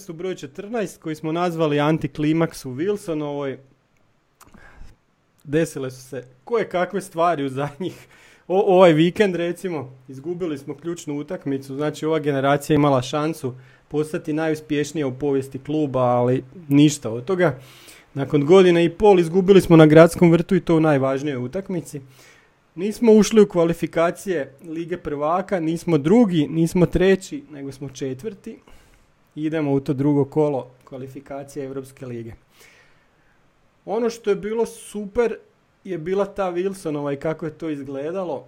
podcastu broj 14 koji smo nazvali Antiklimaks u Wilsonovoj. Desile su se koje kakve stvari u zadnjih o, ovaj vikend recimo. Izgubili smo ključnu utakmicu, znači ova generacija imala šansu postati najuspješnija u povijesti kluba, ali ništa od toga. Nakon godine i pol izgubili smo na gradskom vrtu i to u najvažnijoj utakmici. Nismo ušli u kvalifikacije Lige prvaka, nismo drugi, nismo treći, nego smo četvrti. Idemo u to drugo kolo kvalifikacije Europske lige. Ono što je bilo super je bila ta Wilsonova i kako je to izgledalo.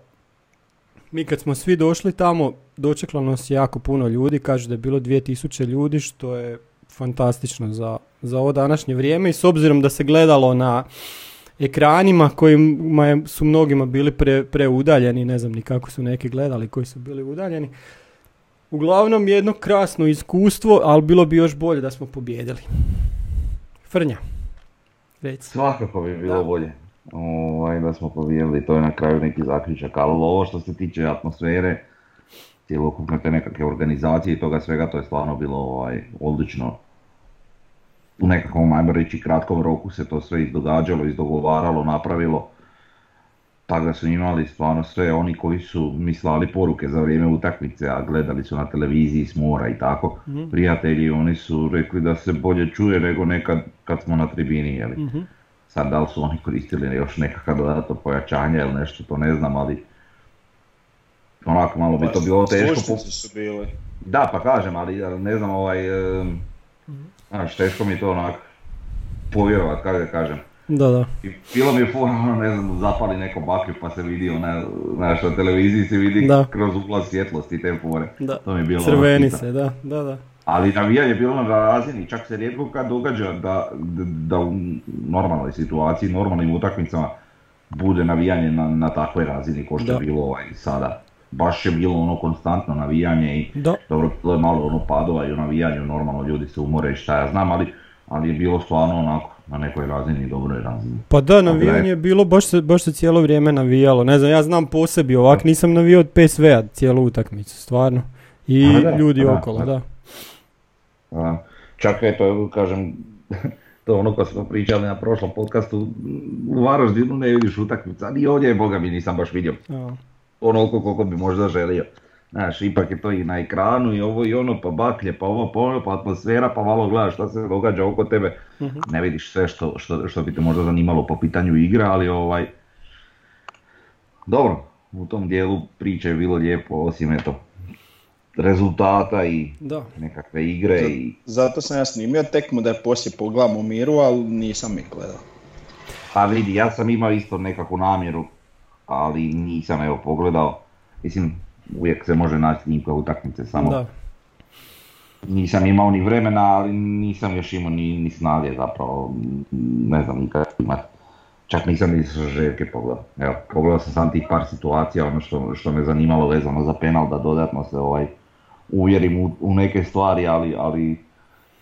Mi kad smo svi došli tamo, dočekalo nas jako puno ljudi, kažu da je bilo 2000 ljudi, što je fantastično za, za ovo današnje vrijeme i s obzirom da se gledalo na ekranima kojima su mnogima bili pre, preudaljeni, ne znam ni kako su neki gledali koji su bili udaljeni. Uglavnom jedno krasno iskustvo, ali bilo bi još bolje da smo pobjedili. Frnja, reci. Svakako bi bilo bolje ovaj, da smo pobjedili, to je na kraju neki zaključak, ali ovo što se tiče atmosfere, cjelokupne te nekakve organizacije i toga svega, to je stvarno bilo ovaj, odlično u nekakvom, ajmo reći, kratkom roku se to sve izdogađalo, izdogovaralo, napravilo. Tako da su imali stvarno sve oni koji su mi slali poruke za vrijeme utakmice, a gledali su na televiziji s mora i tako. mm Prijatelji, oni su rekli da se bolje čuje nego nekad kad smo na tribini, jeli. mm Sad da li su oni koristili još nekakav dodatno pojačanje ili nešto, to ne znam, ali onako malo bi to bilo teško. su bili. Da, pa kažem, ali ne znam, ovaj, mm Znaš, teško mi to onak povjerovat, kako da kažem. Da, da. I bilo mi je ono, ne znam, zapali neko baklju pa se vidi ona, znaš, na televiziji se vidi da. kroz ulaz svjetlosti te fore. Da, to mi je bilo ono crveni se, da, da, da. Ali navijanje je bilo na razini, čak se rijetko kad događa da, da, u normalnoj situaciji, normalnim utakmicama bude navijanje na, na takvoj razini kao što je bilo ovaj sada baš je bilo ono konstantno navijanje i da. dobro, to je malo ono padova i u navijanju, normalno ljudi se umore i šta ja znam, ali, ali je bilo stvarno onako na nekoj razini, dobroj razini. Pa da, navijanje je bilo, baš se, baš se cijelo vrijeme navijalo, ne znam, ja znam po sebi ovak, nisam navijao od PSV-a cijelu utakmicu, stvarno. I ljudi okolo, da. da. Čak eto, kažem, to ono ko smo pričali na prošlom podcastu, u Varaždinu ne vidiš utakmica, ni ovdje, boga mi nisam baš vidio onoliko koliko bi možda želio. Znaš, ipak je to i na ekranu i ovo i ono, pa baklje, pa ovo, pa ono, pa atmosfera, pa malo gledaš šta se događa oko tebe. Mhm. Ne vidiš sve što, što, što bi te možda zanimalo po pitanju igre, ali ovaj... Dobro, u tom dijelu priče je bilo lijepo, osim eto, rezultata i da. nekakve igre. i... Zato sam ja snimio tekmu da je poslije pogledam u miru, ali nisam ih gledao. Pa vidi, ja sam imao isto nekakvu namjeru ali nisam evo pogledao. Mislim, uvijek se može naći snimka utakmice, samo da. nisam imao ni vremena, ali nisam još imao ni, ni snage zapravo, ne znam nikad imat. Čak nisam ni željke pogledao. Evo, pogledao sam sam tih par situacija, ono što, što me zanimalo vezano za penal, da dodatno se ovaj uvjerim u, u neke stvari, ali, ali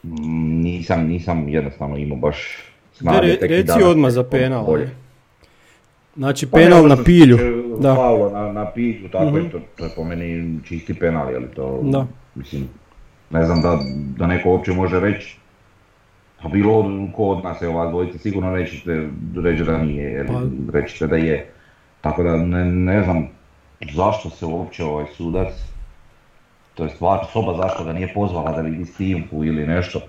mm, nisam, nisam jednostavno imao baš snage. Re, reci odmah za penal. Bolje. Znači Pa penal na pilju. Da. Na, na pilju, tako Mhm. je, to, to je po meni čisti penal, je li to, Da. mislim, ne znam da, da neko uopće može reći, pa bilo ko od nas je ova dvojica, sigurno nećete reći da nije, jer Pa- reći ćete da je. Tako da ne, ne znam zašto se uopće ovaj sudac, to je stvar soba zašto ga nije pozvala da vidi snimku ili nešto,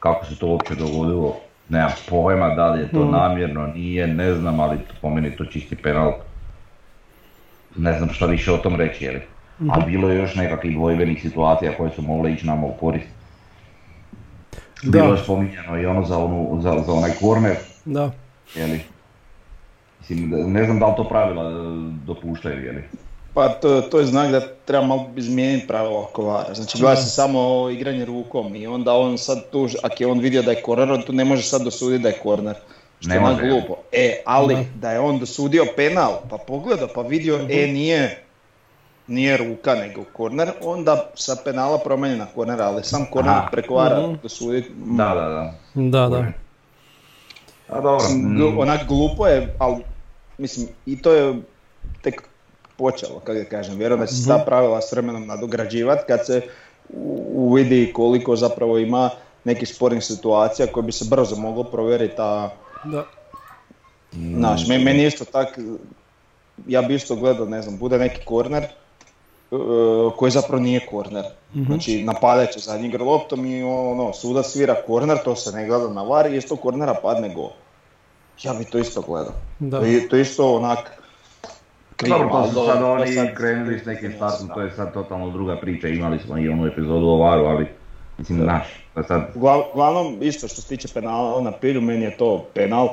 kako se to uopće dogodilo, nemam pojma da li je to Mhm. namjerno, nije, ne znam, ali po meni to čisti penal. Ne znam šta više o tom reći, je li. Mhm. A bilo je još nekakvih dvojbenih situacija koje su mogle ići nama u korist. Da. Bilo je spominjano i ono za, onu, za, za onaj korner, Da. je li. Mislim, ne znam da li to pravila e, dopuštaju, je li. Pa to, to je znak da treba malo izmijeniti pravila oko vara. Znači gleda se samo igranje rukom i onda on sad tu, ako je on vidio da je korner, on tu ne može sad dosuditi da je korner. Što Ne je glupo. E, ali Da. da je on dosudio penal, pa pogledao, pa vidio, e nije, nije ruka nego korner, onda sa penala promijeni na korner, ali sam korner Aha. preko vara Mhm. dosuditi. Da, da, da. Da, da. A dobro. Mislim, mm, onak glupo je, ali mislim i to je tek počelo, kako kažem. Vjerujem da će se ta pravila s vremenom nadograđivati kad se uvidi koliko zapravo ima nekih spornih situacija koje bi se brzo moglo provjeriti, a Da. znaš, me- meni isto tak, ja bi isto gledao, ne znam, bude neki korner, e, koji zapravo nije korner. Znači napadat će zadnji igra loptom i ono, sudac svira korner, to se ne gleda na var i isto kornera padne gol. Ja bi to isto gledao. Da. To, je, to je isto onak krivo, Dobro, to ali su sad to oni sad- krenuli s nekim startom, to je sad totalno druga priča, imali smo i onu epizodu o Varu, ali mislim, znaš, to je sad, Uglav- Uglavnom, isto što se tiče penala na pilju, meni je to penal.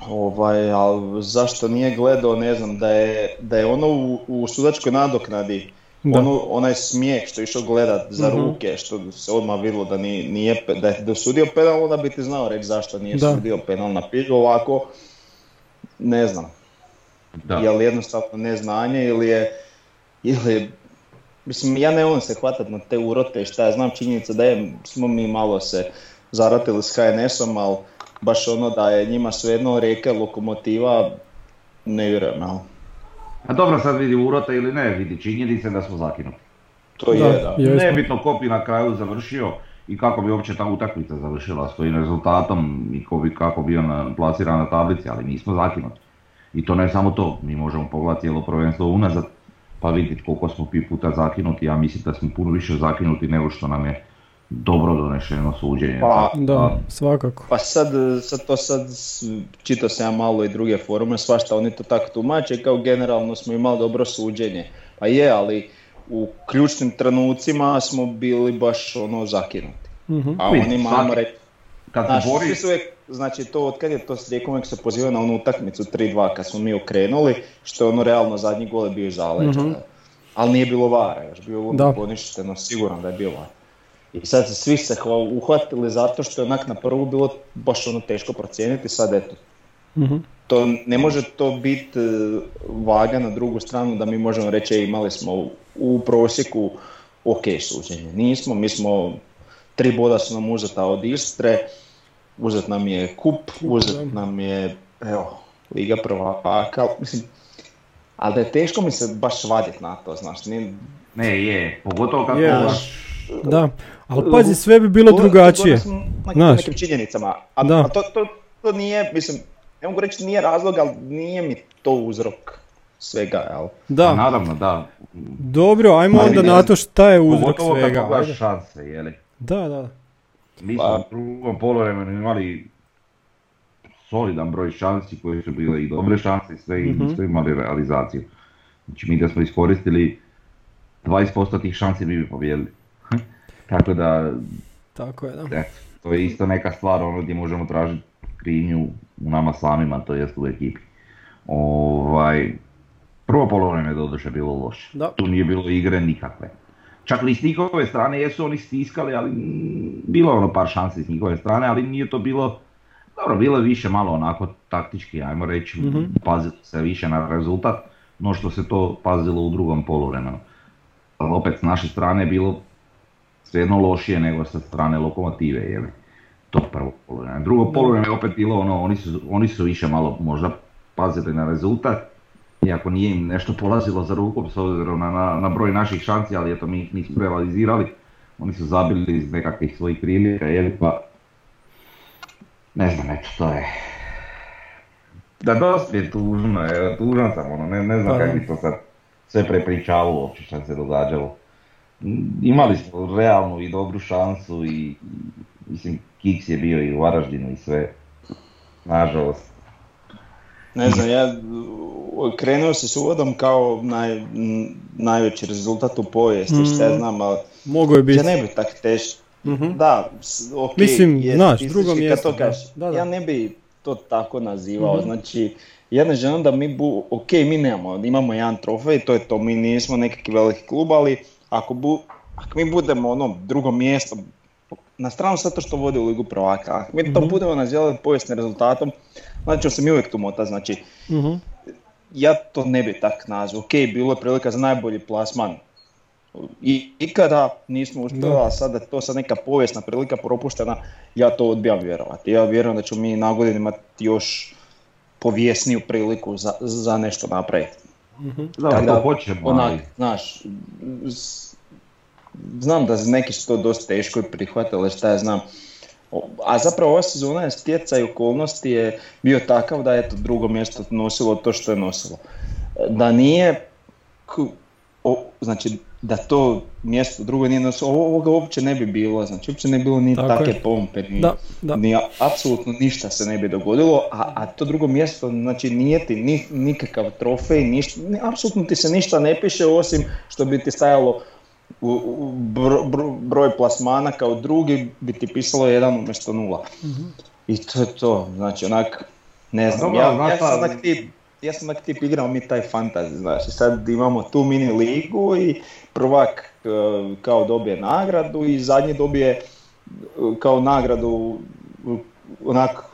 Ovaj, ali zašto nije gledao, ne znam, da je, da je ono u, u sudačkoj nadoknadi, Da. ono, onaj smijeh što je išao gledat za Mhm. ruke, što se odmah vidjelo da, ni, nije, pe- da je dosudio penal, onda bi ti znao reći zašto nije Da. sudio penal na pilju, ovako, ne znam. Da. Je li jednostavno neznanje ili je, ili je- mislim ja ne volim se hvatat na te urote i šta ja znam činjenica da je, smo mi malo se zaratili s HNS-om, ali baš ono da je njima svejedno rijeka lokomotiva, ne vjerujem, ali A dobro, sad vidi urota ili ne, vidi činjenice da smo zakinuti. to Da, je da. Nebitno ko bi na kraju završio i kako bi uopće ta utakmica završila s kojim rezultatom i ko bi, kako bi on plasiran na tablici, ali nismo zakinuti. I to ne samo to, mi možemo pogledati cijelo prvenstvo unazad pa vidjeti koliko smo pi puta zakinuti, ja mislim da smo puno više zakinuti nego što nam je dobro donešeno suđenje. Pa, Da, svakako. Pa sad, sad to sad, čitao sam ja malo i druge forume, svašta oni to tako tumače, kao generalno smo imali dobro suđenje. Pa je, ali u ključnim trenucima smo bili baš ono zakinuti. Mhm. A oni mamo reći, Kad se znači to od kad je to s Rijekom uvijek se poziva na onu utakmicu 3-2 kad smo mi okrenuli, što je ono realno zadnji gol je bio iz zaleđa. Mhm. da. Ali nije bilo vara, još bio ono poništeno, sigurno da je var. I sad se svi se hva- uhvatili zato što je onak na prvu bilo baš ono teško procijeniti, sad eto. Mhm. To ne može to biti e, vaga na drugu stranu da mi možemo reći "E, imali smo u- u prosjeku ok suđenje. Nismo, mi smo, tri boda su nam uzeta od Istre, uzet nam je kup, uzet nam je, evo, Liga prvaka, mislim, ali da je teško mi se baš vadit na to, znaš, nije, ne je, pogotovo kad Je, pogledaš Da, ali pazi, sve bi bilo drugačije. govorim sam o nekim- Znaš. nekim činjenicama, a, Da. a to, to, to nije, mislim, ne mogu reći nije razlog, ali nije mi to uzrok svega, jel? Da, naravno da, dobro, ajmo Ali onda na to šta je uzrok pogotovo kad svega. pogledaš ajde. šanse, jeli. Da, da. Mi smo Pa- u drugom polovremenu imali solidan broj šansi koje su bile i dobre šanse i sve i Mhm. nismo imali realizaciju. Znači mi da smo iskoristili 20% tih šansi mi bi pobjedili. Tako da, Tako je, da. to je isto neka stvar ono gdje možemo tražiti krivnju u nama samima, to jest u ekipi. Ovaj, prvo polovreme je doduše bilo loše. Da. Tu nije bilo igre nikakve. Čak ni s njihove strane jesu oni stiskali, ali bilo je ono par šansi s njihove strane, ali nije to bilo, dobro, bilo je više malo onako taktički, ajmo reći, Mhm. pazilo se više na rezultat, no što se to pazilo u drugom poluvremenu. Ali opet s naše strane je bilo svejedno lošije nego sa strane lokomotive, je To prvo poluvreme. Drugo poluvreme je opet bilo ono, oni su, oni su više malo možda pazili na rezultat, iako nije im nešto polazilo za rukom s obzirom na, na, na broj naših šanci, ali eto mi ih nismo realizirali. Oni su zabili iz nekakvih svojih prilika, jel pa... Ne znam, eto, to je... Da, dosta je tužno, je, tužan sam, ono, ne, ne znam Pa kako bi to sad sve prepričavalo uopće što se događalo. Imali smo realnu i dobru šansu i, mislim, Kiks je bio i u Varaždinu i sve. Nažalost. Ne znam, ja krenuo se s uvodom kao naj, najveći rezultat u povijesti, šta ja Mhm. znam, ali Mogu je biti. ja ne bi tak teško. Mhm. Da, ok, Mislim, je znaš, drugo kad mjesto, to da. Da, da. Ja ne bi to tako nazivao, Mhm. znači ja ne želim da mi bu, ok, mi nemamo, imamo jedan trofej, to je to, mi nismo nekakvi veliki klub, ali ako, bu, ako mi budemo ono drugo mjesto, na stranu sad to što vodi u Ligu prvaka, ako mi to Mhm. budemo nazivali povijesnim rezultatom, znači ćemo se mi uvijek tu mota, znači Mhm. ja to ne bi tak nazvao. Ok, bilo je prilika za najbolji plasman. I ikada nismo uspjeli, Da. a sada je to sad neka povijesna prilika propuštena, ja to odbijam vjerovati. Ja vjerujem da ćemo mi na godinu imati još povijesniju priliku za, za nešto napraviti. Mhm. Da, Tako to da, hoćemo, Onak, ali znaš, znam da neki su to dosta teško prihvatili, šta ja znam. A zapravo ova sezona je stjecaj okolnosti je bio takav da je eto drugo mjesto nosilo to što je nosilo. Da nije, o- znači da to mjesto drugo nije nosilo, ovo- ovoga uopće ne bi bilo, znači uopće ne bi bilo ni Tako takve je. pompe, ni, Da, da. ni apsolutno ništa se ne bi dogodilo, a, a to drugo mjesto, znači nije ti ni, nikakav trofej, ništa, ni- apsolutno ti se ništa ne piše osim što bi ti stajalo u, u bro- bro- broj plasmana kao drugi bi ti pisalo jedan umjesto nula. I to je to, znači onak, ne znam, dobro, ja, ja sam onak tip, ja sam onak tip igrao mi taj fantasy, znaš, i sad imamo tu mini ligu i prvak e, kao dobije nagradu i zadnji dobije e, kao nagradu e, onak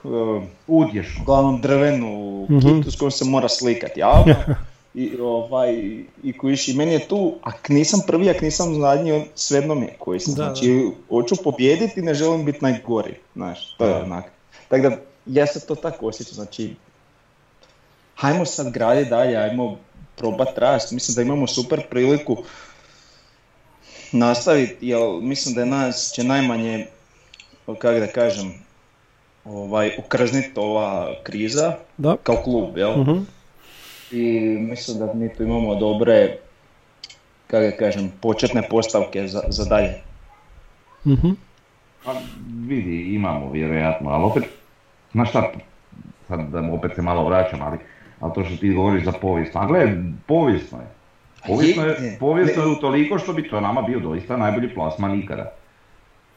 utješno. uglavnom drvenu Mhm. kitu s kojom se mora slikati javno. I, ovaj, i kojiš, i meni je tu, ak nisam prvi, ak nisam zadnji, svejedno mi je koji sam. Da, znači, hoću pobijediti, ne želim biti najgori, znaš, to je onak. Tako da, ja se to tako osjećam, znači, hajmo sad graditi dalje, hajmo probat rast, mislim da imamo super priliku nastaviti, jer mislim da je nas će najmanje, kako da kažem, ovaj, ukrzniti ova kriza Da. kao klub, jel? Mhm. I mislim da mi tu imamo dobre, kako kažem, početne postavke za, za dalje. Mhm. Pa vidi, imamo vjerojatno, ali opet, znaš šta, sad da opet se malo vraćam, ali, ali to što ti govoriš za povijesno, a gle, povijesno je. Povijesno je, Je, povijesno je utoliko što bi to nama bio doista najbolji plasman ikada.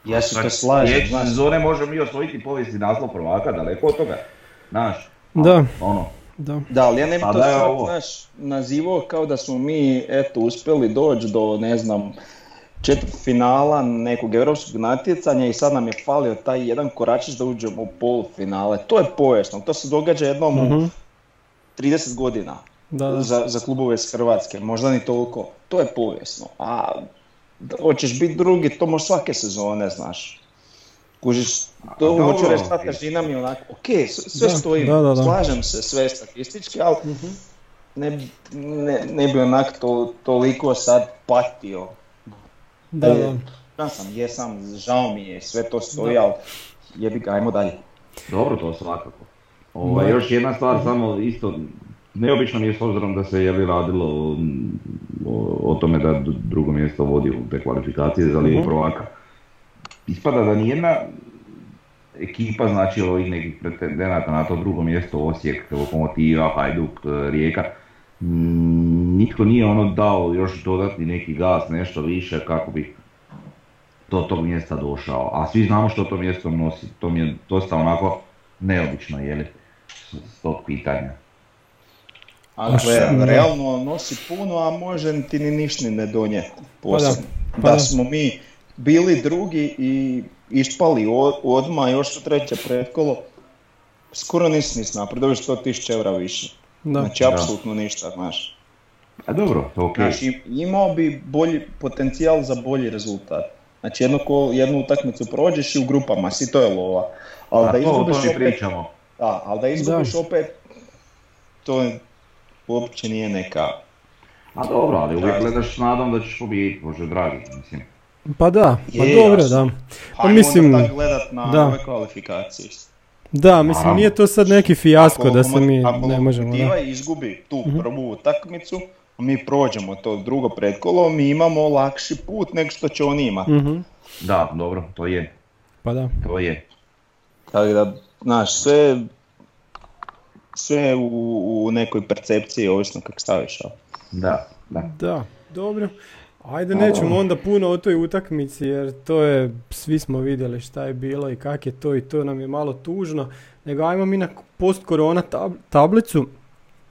Ja se to Znači, slažem, sljedeće znaš. sezone možemo mi osvojiti povijesni naslov prvaka, daleko od toga. Znaš, Da. ono, Da. Da, ali ja ne bi to sad, znaš, nazivao kao da smo mi, eto, uspjeli doći do, ne znam, četvrt finala nekog europskog natjecanja i sad nam je falio taj jedan koračić da uđemo u polufinale. To je povijesno, to se događa jednom Mhm. u 30 godina Da, da. za, za klubove iz Hrvatske, možda ni toliko. To je povijesno. A da hoćeš biti drugi, to može svake sezone, znaš. Kužiš, to dobro. hoću reći, ta težina mi je onako, ok, sve Da, stoji, da, da, da. slažem se sve statistički, ali ne, bi- ne, ne bi onak to, toliko sad patio. Da, da. Ja sam, jesam, žao mi je, sve to stoji, ali jebi ga, ajmo dalje. Dobro, to svakako. Ovaj, još jedna stvar, samo isto, neobično mi je s obzirom da se je li radilo o, tome da drugo mjesto vodi u te kvalifikacije za ligu Mhm. prvaka. Ispada da nijedna ekipa, znači ovih nekih pretendenata na to drugo mjesto, Osijek, Lokomotiva, Hajduk, e, Rijeka, mm, nitko nije ono dao još dodatni neki gas, nešto više kako bi do tog mjesta došao. A svi znamo što to mjesto nosi. To mi je dosta onako neobično, je li, s, tog pitanja. Gle, da. realno nosi puno, a može ti ni ništa ni ne donijeti posebno. Pa da, da. smo mi bili drugi i ispali o- odmah još u treće pretkolo, skoro nisi nis napredovao 100.000 eura više. Da. Znači, Da. apsolutno ništa, znaš. A dobro, to ok. Znaš, i- imao bi bolji potencijal za bolji rezultat. Znači, jedno ko, jednu utakmicu prođeš i u grupama si, to je lova. Ali A da to, opet, pričamo. da, ali da izgubiš Da. opet to uopće nije neka... A dobro, ali uvijek gledaš s nadom da ćeš pobijediti, Bože dragi, mislim. Pa da, pa Je, dobro, jasno. da. Pa Hajmo mislim, onda gledat na da. ove kvalifikacije. da, mislim, nije to sad neki fijasko da se mi ako ne možemo. Lokomotiva izgubi tu prvu utakmicu, a mi prođemo to drugo pretkolo, mi imamo lakši put nego što će oni imati. Mhm, Da, dobro, to je, Pa da. to je. Tako da, znaš, sve, sve u, u nekoj percepciji, ovisno kako staviš. ali. Da, da. Da, dobro. Ajde, nećemo onda puno o toj utakmici jer to je, svi smo vidjeli šta je bilo i kak je to i to nam je malo tužno. Nego ajmo mi na post-korona tab- tablicu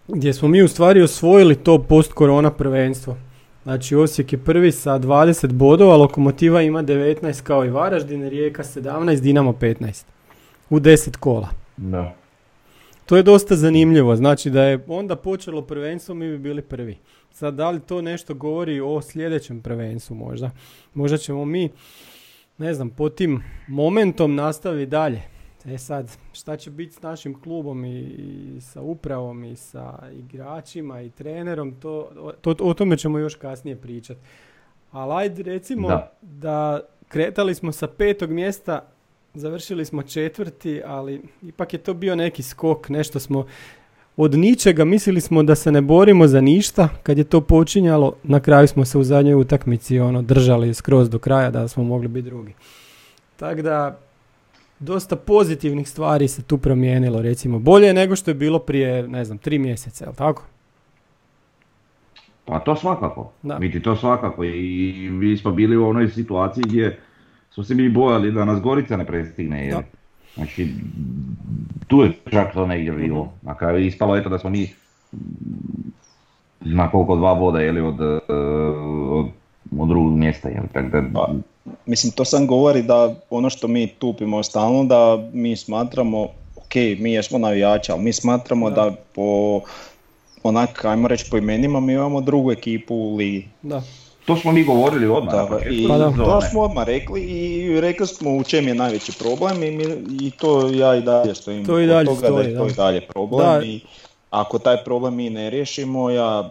gdje smo mi u stvari osvojili to post-korona prvenstvo. Znači Osijek je prvi sa 20 bodova, Lokomotiva ima 19 kao i Varaždin, Rijeka 17, Dinamo 15 u 10 kola. da. To je dosta zanimljivo, znači da je onda počelo prvenstvo mi bi bili prvi. Sad da li to nešto govori o sljedećem prvenstvu možda? Možda ćemo mi, ne znam, po tim momentom nastaviti dalje. E sad, šta će biti s našim klubom i, i sa upravom i sa igračima i trenerom, to, to, o tome ćemo još kasnije pričati. Ali ajde recimo Da. da kretali smo sa petog mjesta Završili smo četvrti, ali ipak je to bio neki skok, nešto smo od ničega mislili smo da se ne borimo za ništa, kad je to počinjalo, na kraju smo se u zadnjoj utakmici ono držali skroz do kraja da smo mogli biti drugi. Tako da dosta pozitivnih stvari se tu promijenilo, recimo bolje je nego što je bilo prije, ne znam, tri mjeseca, jel tako? Pa to svakako. Da. Vidi, to svakako. I mi smo bili u onoj situaciji gdje smo se mi bojali da nas Gorica ne prestigne. Jer, Da. Znači, tu je čak to negdje bilo. Na kraju je ispalo eto da smo mi na koliko dva boda jeli, od, eh, od, od drugog mjesta. Jeli, tako da, Pa, Mislim, to sam govori da ono što mi tupimo stalno, da mi smatramo, ok, mi jesmo navijači, ali mi smatramo da, po, onak, ajmo reći po imenima, mi imamo drugu ekipu u ligi. Da. To smo mi govorili odmah. početku I Pa da. to smo odmah rekli i rekli smo u čem je najveći problem i, mi, i to ja i dalje stojim To i dalje toga da stoji, je to da. i dalje problem Da. i ako taj problem mi ne riješimo, ja,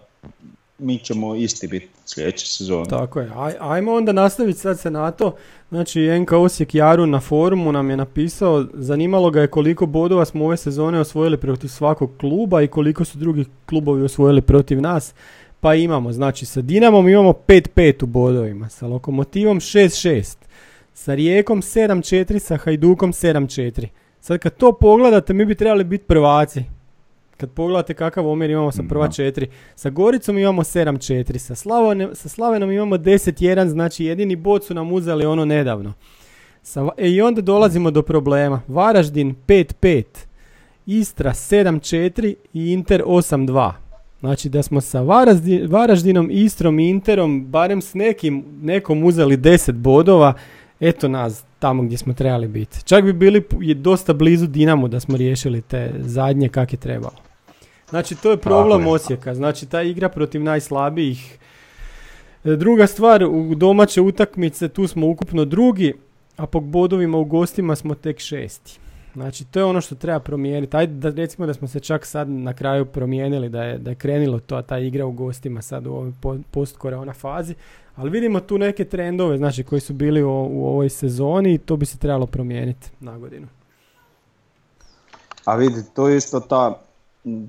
mi ćemo isti biti sljedeće sezone. Tako je. Aj, ajmo onda nastaviti sad se na to. Znači, NK Osijek Jarun na forumu nam je napisao, zanimalo ga je koliko bodova smo ove sezone osvojili protiv svakog kluba i koliko su drugi klubovi osvojili protiv nas. Pa imamo, znači sa Dinamom imamo 5-5 u bodovima, sa Lokomotivom 6-6, sa Rijekom 7-4, sa Hajdukom 7-4. Sad kad to pogledate, mi bi trebali biti prvaci. Kad pogledate kakav omjer imamo sa prva četiri. Sa Goricom imamo 7-4, sa, Slavone- sa Slavenom imamo 10-1, znači jedini bod su nam uzeli ono nedavno. Sa, e, I onda dolazimo do problema. Varaždin 5-5, Istra 7-4 i Inter 8-2. Znači da smo sa Varaždi- Varaždinom, Istrom i Interom barem s nekim, nekom uzeli 10 bodova, eto nas tamo gdje smo trebali biti. Čak bi bili je dosta blizu Dinamo da smo riješili te zadnje kak je trebalo. Znači to je problem Tako je. Osijeka, znači ta igra protiv najslabijih. E, Druga stvar, u domaće utakmice tu smo ukupno drugi, a po bodovima u gostima smo tek šesti. Znači to je ono što treba promijeniti. Ajde da recimo da smo se čak sad na kraju promijenili, da je, da je krenilo to, ta igra u gostima sad u ovoj po- post-korona fazi. Ali vidimo tu neke trendove znači, koji su bili u, u ovoj sezoni i to bi se trebalo promijeniti na godinu. A vidi, to isto ta,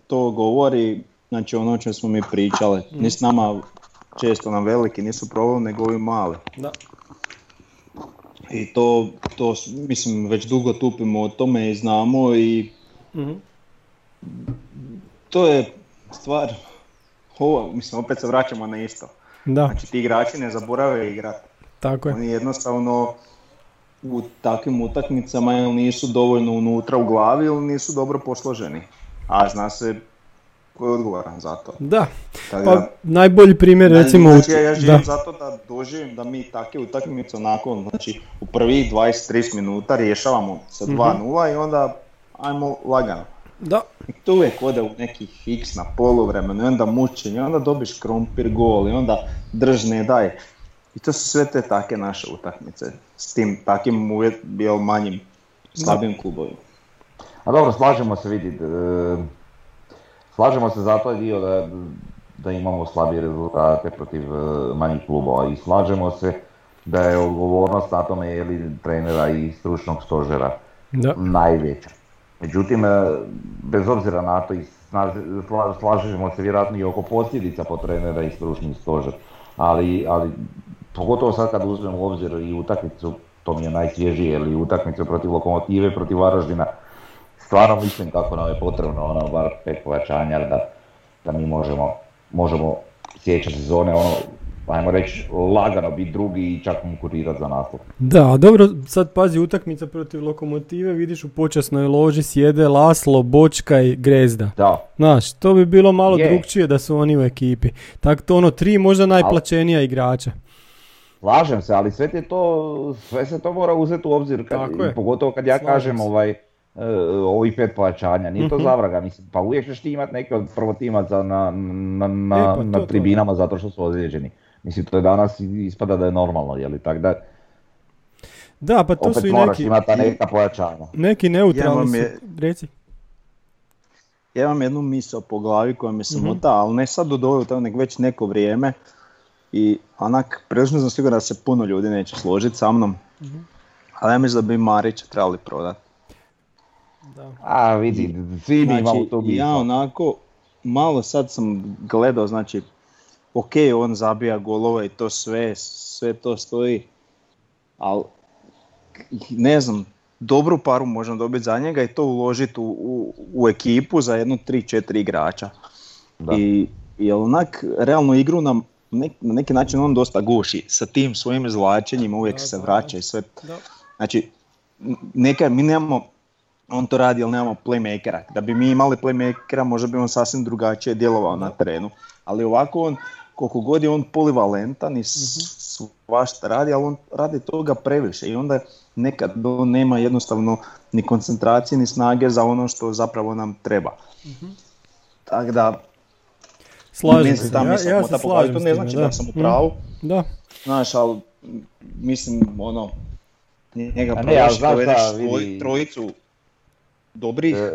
to govori, znači ono čem smo mi pričali. Ni s nama često nam veliki nisu problem, nego ovi mali. Da. I to, to mislim, već dugo tupimo o tome i znamo i Mhm. to je stvar, ovo, mislim, opet se vraćamo na isto. Da, Znači ti igrači ne zaborave igrati. tako je. Oni jednostavno u takvim utakmicama ili nisu dovoljno unutra u glavi ili nisu dobro posloženi. A zna se ko je odgovoran za to. Da, Tako pa da- najbolji primjer recimo... u- Znači, ja, ja živim da. zato da doživim da mi takve utakmice onako, znači u prvih 20-30 minuta rješavamo sa Mhm. 2-0 i onda ajmo lagano. Da, I to uvijek ode u neki x na poluvremenu i onda mučenje, onda dobiš krompir gol i onda drž ne daj. I to su sve te take naše utakmice s tim takim uvjet bio manjim slabim klubovima. A dobro, slažemo se vidi. Slažemo se za taj dio da, da imamo slabije rezultate protiv e, manjih klubova i slažemo se da je odgovornost na tome je li trenera i stručnog stožera Da. najveća. Međutim, e, bez obzira na to i slažemo se vjerojatno i oko posljedica po trenera i stručni stožer, ali, ali pogotovo sad kad uzmemo u obzir i utakmicu, to mi je najsvježije, ili utakmicu protiv Lokomotive, protiv Varaždina, stvarno mislim kako nam je potrebno ono bar pet pojačanja da, da mi možemo, možemo sljedeće sezone ono, ajmo reći, lagano biti drugi i čak konkurirati za naslov. Da, dobro, sad pazi utakmica protiv Lokomotive, vidiš u počasnoj loži sjede Laslo, Bočka i Grezda. Da, Znaš, to bi bilo malo Je. drugčije da su oni u ekipi. Tako to ono, tri možda najplaćenija igrača. Slažem se, ali sve, to, sve se to mora uzeti u obzir, kad, Tako je. pogotovo kad ja Slažem kažem se. ovaj, ovih pet plaćanja, nije to Mhm. zavraga, mislim, pa uvijek ćeš ti imat neke od prvotimaca na, na, E, na, pa to, na to, tribinama zato što su ozlijeđeni. Mislim, to je danas ispada da je normalno, jeli, tako da Da, pa to opet su i moraš neki, ta neka pojačanja. neki Ja neutralni vam su. je- Reci. Ja imam jednu misao po glavi koja mi se Mhm. mota, ali ne sad ove, to nego već neko vrijeme. I onak, prilično sam siguran da se puno ljudi neće složiti sa mnom. Mhm. Ali ja mislim da bi Marića trebali prodati. Da. A vidi, svi mi imamo Znači, to ja misao. onako, malo sad sam gledao, znači, ok, on zabija golove i to sve, sve to stoji, ali ne znam, dobru paru možemo dobiti za njega i to uložiti u, u, u ekipu za jedno 3-4 igrača. Da. I, i onak, realno igru nam nek- na neki način on dosta guši sa tim svojim izvlačenjima, uvijek Da, se da, vraća i sve. Da. Znači, neka, mi nemamo, on to radi, ali nemamo playmakera. Da bi mi imali playmakera, možda bi on sasvim drugačije djelovao na terenu. Ali ovako on, koliko god je on polivalentan i s- svašta radi, ali on radi toga previše i onda nekad on nema jednostavno ni koncentracije ni snage za ono što zapravo nam treba. Tako da, Slažem se. Ja, ja se slažem to ne znači da. da sam u Mm, pravu, Da. Znaš, ali mislim, ono, njega znaš dovedeš vidi- trojicu dobrih, E,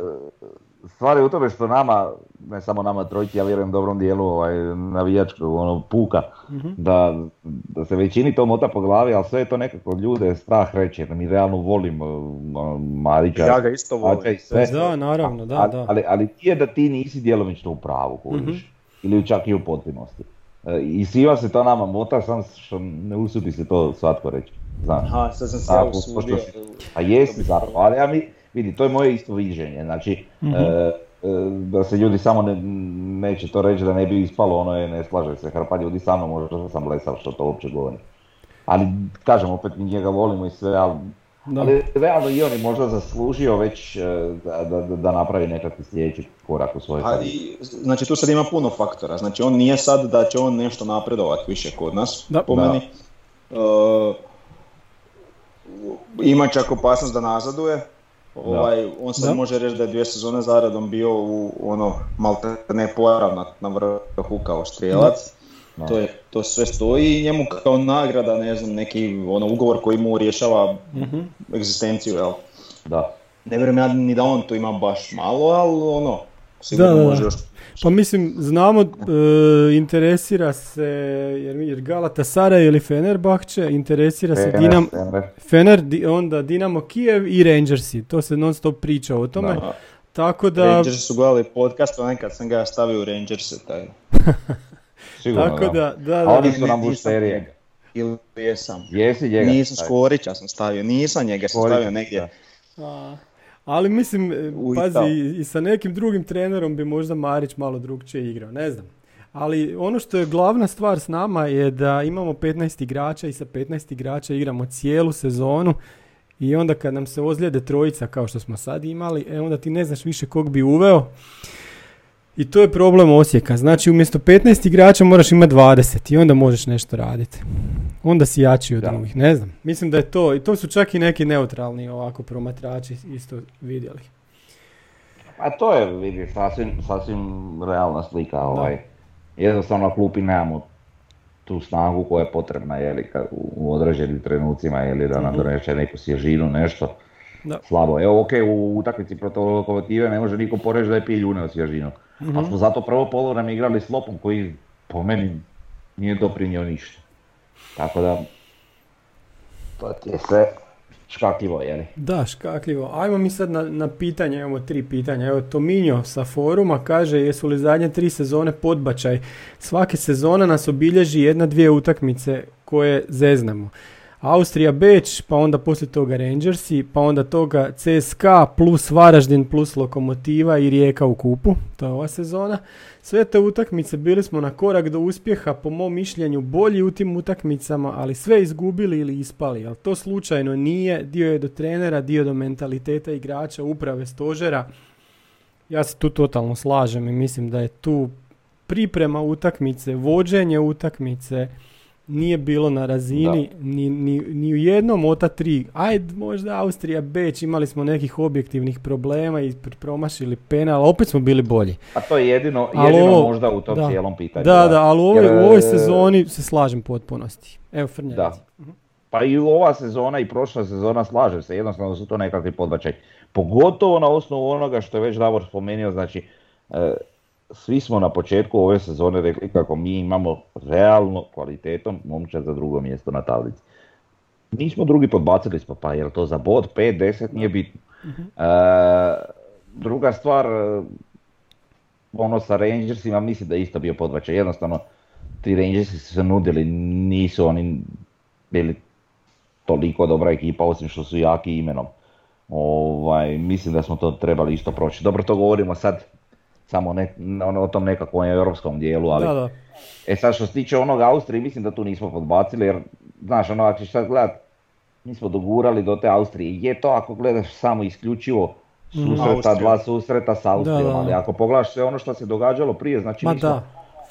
Stvar je u tome što nama, ne samo nama trojici, ja vjerujem dobrom dijelu ovaj, navijačkog ono, puka, Mhm. da, da se većini to mota po glavi, ali sve je to nekako ljude strah reći, jer mi realno volimo ono, Marića. ja ga isto volim. i sve. Da, naravno, da, da. Ali, ali ti je da ti nisi djelomično u pravu. Mhm. Ili čak i u potpunosti. E, I svima se to nama mota, sam što ne usudi se to svatko reći. Znaš. Aha, sad sam se ja usudio. A jesi zapravo, ali ja mi, vidi, to je moje isto viđenje, znači, Mhm. e, e, da se ljudi samo ne, neće to reći da ne bi ispalo, ono je, ne slaže se, hrpa ljudi sa mnom, možda sam blesav što to uopće govori. Ali, kažem, opet mi njega volimo i sve, ali, Da. ali realno i on je možda zaslužio već e, da, da, da- da napravi nekakvi sljedeći korak u svojoj A karijeri. i, znači tu sad ima puno faktora, znači on nije sad da će on nešto napredovati više kod nas, Da. po Da. meni. E, ima čak opasnost da nazaduje, ovaj, on sad Da. može reći da je dvije sezone zaradom bio u ono malte ne pojav na, na vrhu kao strijelac. Da. To, je, to sve stoji i njemu kao nagrada, ne znam, neki ono, ugovor koji mu rješava Mhm. egzistenciju, jel? Da. Ne vjerujem ja ni da on to ima baš malo, ali ono, sigurno Da, da, da. može još Pa mislim, znamo, e, interesira se, jer, jer Galata Saraj ili Fenerbahče, interesira se Fener, Dinam, Fener. Fener, di- onda Dinamo Kijev i Rangersi. To se non stop priča o tome. Da. Tako da, Rangersi su gledali podcast, onaj kad sam ga stavio u Rangerse, taj. Sigurno, tako da, da, A da. oni su nam bušterije. Ili jesam. Jesi njega? Nisam stavio? Škorića sam stavio, nisam njega sam stavio negdje. da. A, ali mislim, e, U pazi, i, i sa nekim drugim trenerom bi možda Marić malo drugčije igrao, ne znam. Ali ono što je glavna stvar s nama je da imamo 15 igrača i sa 15 igrača igramo cijelu sezonu i onda kad nam se ozlijede trojica kao što smo sad imali, e onda ti ne znaš više kog bi uveo. I to je problem Osijeka. Znači umjesto 15 igrača moraš imati 20 i onda možeš nešto raditi. Onda si jači od Da. drugih, ne znam. Mislim da je to, i to su čak i neki neutralni ovako promatrači isto vidjeli. A to je, vidi, sasvim, sasvim realna slika. Ovaj. Jednostavno na klupi nemamo tu snagu koja je potrebna jeli, u određenim trenucima ili da nam donese neku svježinu, nešto. Da. Slabo. Evo, ok, u utakmici protiv lokomotive ne može niko poreći da je piljune od svježinu. Mm Ali smo zato prvo polovreme igrali s Lopom koji po meni nije doprinio ništa. Tako da, to ti je sve škakljivo, li? Da, škakljivo. Ajmo mi sad na, na pitanje, imamo tri pitanja. Evo, Tominjo sa foruma kaže jesu li zadnje tri sezone podbačaj. Svake sezona nas obilježi jedna, dvije utakmice koje zeznamo. Austrija Beč, pa onda poslije toga Rangersi, pa onda toga CSKA plus Varaždin plus Lokomotiva i Rijeka u kupu, to je ova sezona. Sve te utakmice bili smo na korak do uspjeha, po mom mišljenju bolji u tim utakmicama, ali sve izgubili ili ispali, ali to slučajno nije, dio je do trenera, dio do mentaliteta igrača, uprave, stožera. Ja se tu totalno slažem i mislim da je tu priprema utakmice, vođenje utakmice, nije bilo na razini ni, ni, ni, u jednom od ta tri. Ajde, možda Austrija, Beč, imali smo nekih objektivnih problema i promašili penal, opet smo bili bolji. A to je jedino, jedino možda u tom cijelom pitanju. Da, da, ali u ovoj, u ovoj e, sezoni se slažem potpunosti. Evo, Frnja. Da. Mhm. Pa i ova sezona i prošla sezona slažem se, jednostavno su to nekakvi podbačaj. Pogotovo na osnovu onoga što je već Davor spomenuo, znači e, svi smo na početku ove sezone rekli kako mi imamo realno kvalitetom momčad za drugo mjesto na tablici. Nismo drugi podbacili smo, pa jer to za bod 5, 10 nije bitno. Mhm. E, druga stvar, ono sa Rangersima mislim da je isto bio podbačaj. Jednostavno, ti Rangersi su se nudili, nisu oni bili toliko dobra ekipa, osim što su jaki imenom. Ovaj, mislim da smo to trebali isto proći. Dobro, to govorimo sad samo ne, ono, o tom nekakvom europskom dijelu, ali... Da, da. E sad što se tiče onog Austrije, mislim da tu nismo podbacili, jer, znaš, ono, ako ćeš sad gledat, mi smo dogurali do te Austrije. Je to ako gledaš samo isključivo susreta, dva susreta s Austrijom, ali ako pogledaš sve ono što se događalo prije, znači Ma mi smo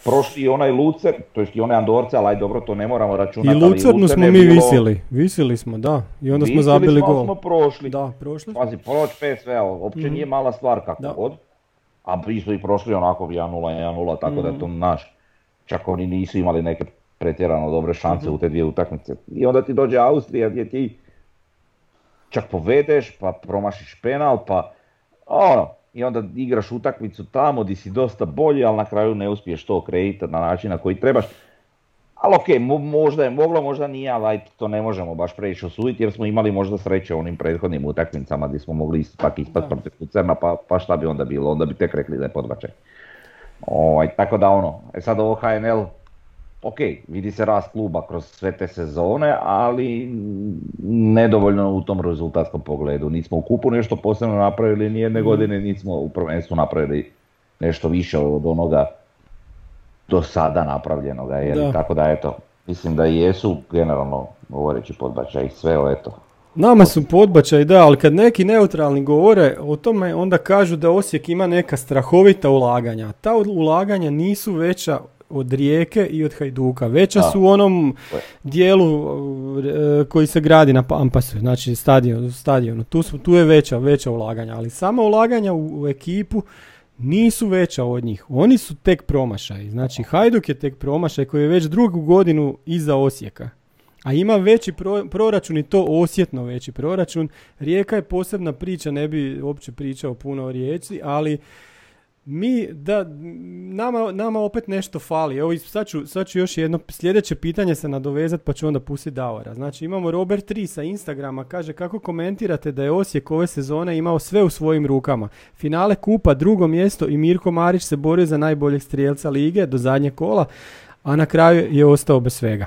prošli i onaj Lucer, to jest i onaj Andorce, ali aj dobro, to ne moramo računati. I Lucernu smo mi bilo... visili, visili smo, da, i onda smo zabili gol. smo prošli. Da, prošli. Pazi, proć PSV, uopće mm nije mala stvar kako god a vi su i prošli onako 1-0, 1-0, tako da je to mm. naš. Čak oni nisu imali neke pretjerano dobre šanse mhm. u te dvije utakmice. I onda ti dođe Austrija gdje ti čak povedeš, pa promašiš penal, pa ono, i onda igraš utakmicu tamo gdje si dosta bolji, ali na kraju ne uspiješ to kreirati na način na koji trebaš. Ali ok, možda je moglo, možda nije, ali to ne možemo baš previše osuditi jer smo imali možda sreće u onim prethodnim utakmicama gdje smo mogli tako ispati protiv Lucerna, pa, pa šta bi onda bilo, onda bi tek rekli da je podbačaj. Ovaj, tako da ono, e sad ovo HNL, ok, vidi se rast kluba kroz sve te sezone, ali nedovoljno u tom rezultatskom pogledu. Nismo u kupu nešto posebno napravili nijedne godine, nismo u prvenstvu napravili nešto više od onoga do sada napravljenoga, jer tako da eto, mislim da jesu generalno govoreći podbačaj sve o eto. Nama su podbačaj, da, ali kad neki neutralni govore o tome, onda kažu da Osijek ima neka strahovita ulaganja. Ta ulaganja nisu veća od Rijeke i od Hajduka. Veća su u onom dijelu e, koji se gradi na Pampasu, znači stadion, stadionu. Tu, su, tu je veća, veća ulaganja, ali sama ulaganja u ekipu nisu veća od njih. Oni su tek promašaj. Znači Hajduk je tek promašaj koji je već drugu godinu iza Osijeka. A ima veći proračun i to osjetno veći proračun. Rijeka je posebna priča, ne bi uopće pričao puno o Rijeci, ali mi, da, nama, nama opet nešto fali. Evo, sad ću, sad ću još jedno sljedeće pitanje se nadovezati pa ću onda pustiti Davora. Znači imamo Robert 3 sa Instagrama, kaže kako komentirate da je Osijek ove sezone imao sve u svojim rukama. Finale kupa, drugo mjesto i Mirko Marić se borio za najboljeg strijelca lige do zadnjeg kola, a na kraju je ostao bez svega.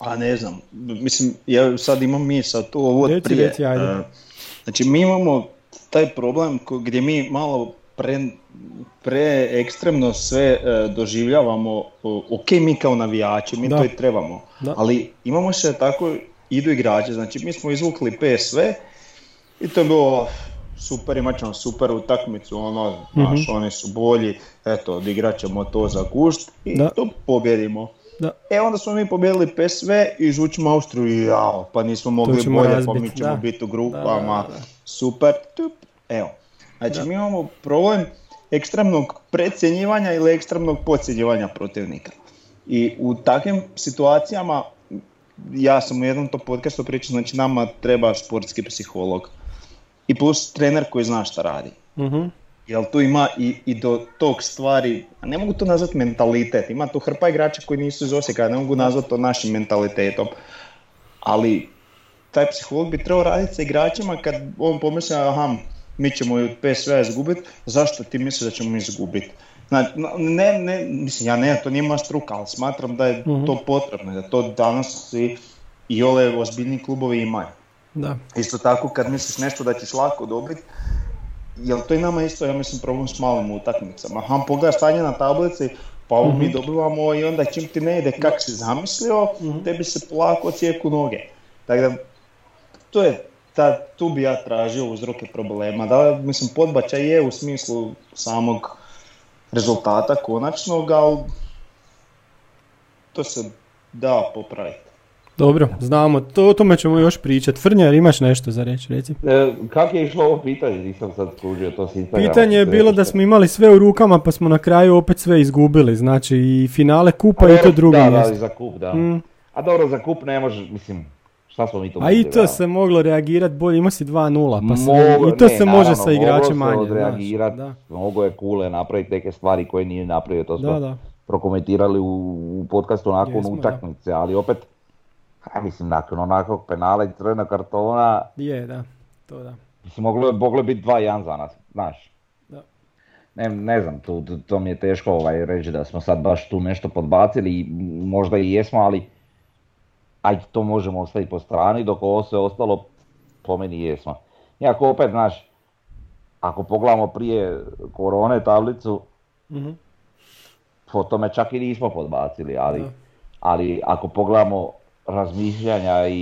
A ne znam, mislim, ja sad imam mi sad ovo prije. Reci, znači mi imamo taj problem gdje mi malo pre, pre ekstremno sve e, doživljavamo, ok mi kao navijači, mi to i trebamo, ali imamo se tako, idu igrači, znači mi smo izvukli PSV i to je bilo super, imat ćemo super utakmicu, ono, mm oni su bolji, eto, odigrat ćemo to za gušt i to pobjedimo. Da. E onda smo mi pobjedili PSV i žućemo Austriju i jao, pa nismo mogli bolje, pa mi ćemo biti u grupama, super, tup, Evo, znači mi imamo problem ekstremnog precjenjivanja ili ekstremnog podcjenjivanja protivnika. I u takvim situacijama, ja sam u jednom to podcastu pričao, znači nama treba sportski psiholog. i plus trener koji zna šta radi. Mhm. Jel tu ima i, i do tog stvari, a ne mogu to nazvati mentalitet, ima tu hrpa igrača koji nisu iz Osijeka, ne mogu nazvati to našim mentalitetom, ali taj psiholog bi trebao raditi sa igračima kad on pomisli, aha, mi ćemo i od PSV izgubiti, zašto ti misliš da ćemo mi izgubiti? Znači, ne, ne, mislim, ja ne, to nije moja struka, ali smatram da je Mhm. to potrebno, da to danas svi i ove ozbiljni klubovi imaju. Da. Isto tako kad misliš nešto da ćeš lako dobiti, jel to i nama isto, ja mislim, problem s malim utakmicama. Aha, pogledaš stanje na tablici, pa ovo mi dobivamo i onda čim ti ne ide kak si zamislio, tebi se polako ocijeku noge. Tako da, to je, ta, tu bi ja tražio uzroke problema. Da, mislim, podbačaj je u smislu samog rezultata konačnog, ali to se da popraviti. Dobro, znamo, to, o tome ćemo još pričati. Frnjar, imaš nešto za reći, reci? E, kako je išlo ovo pitanje, nisam sad skužio to s Instagrama. Pitanje je bilo da smo imali sve u rukama pa smo na kraju opet sve izgubili, znači i finale kupa i to drugo da, mjesto. Da, za kup, da. Mm. A dobro, za kup ne može, mislim, šta smo mi to A i to se moglo reagirati bolje, ima si 2-0, pa se, i to ne, se može sa igračem manje. znaš, odreagirat, da, Mogo je Kule napraviti neke stvari koje nije napravio, to smo da, da. prokomentirali u, u podcastu nakon Jesmo, da. utakmice, ali opet, a mislim, nakon onakvog penala i crvenog kartona, Je, da, to da. mislim, moglo moglo biti 2-1 za nas, znaš. Ne, ne znam, tu- to mi je teško ovaj, reći da smo sad baš tu nešto podbacili, možda i jesmo, ali ajde to možemo ostaviti po strani, dok ovo sve ostalo po meni jesmo. Iako opet, znaš, ako pogledamo prije korone tablicu, Mhm. po tome čak i nismo podbacili, ali, Da. ali ako pogledamo razmišljanja i,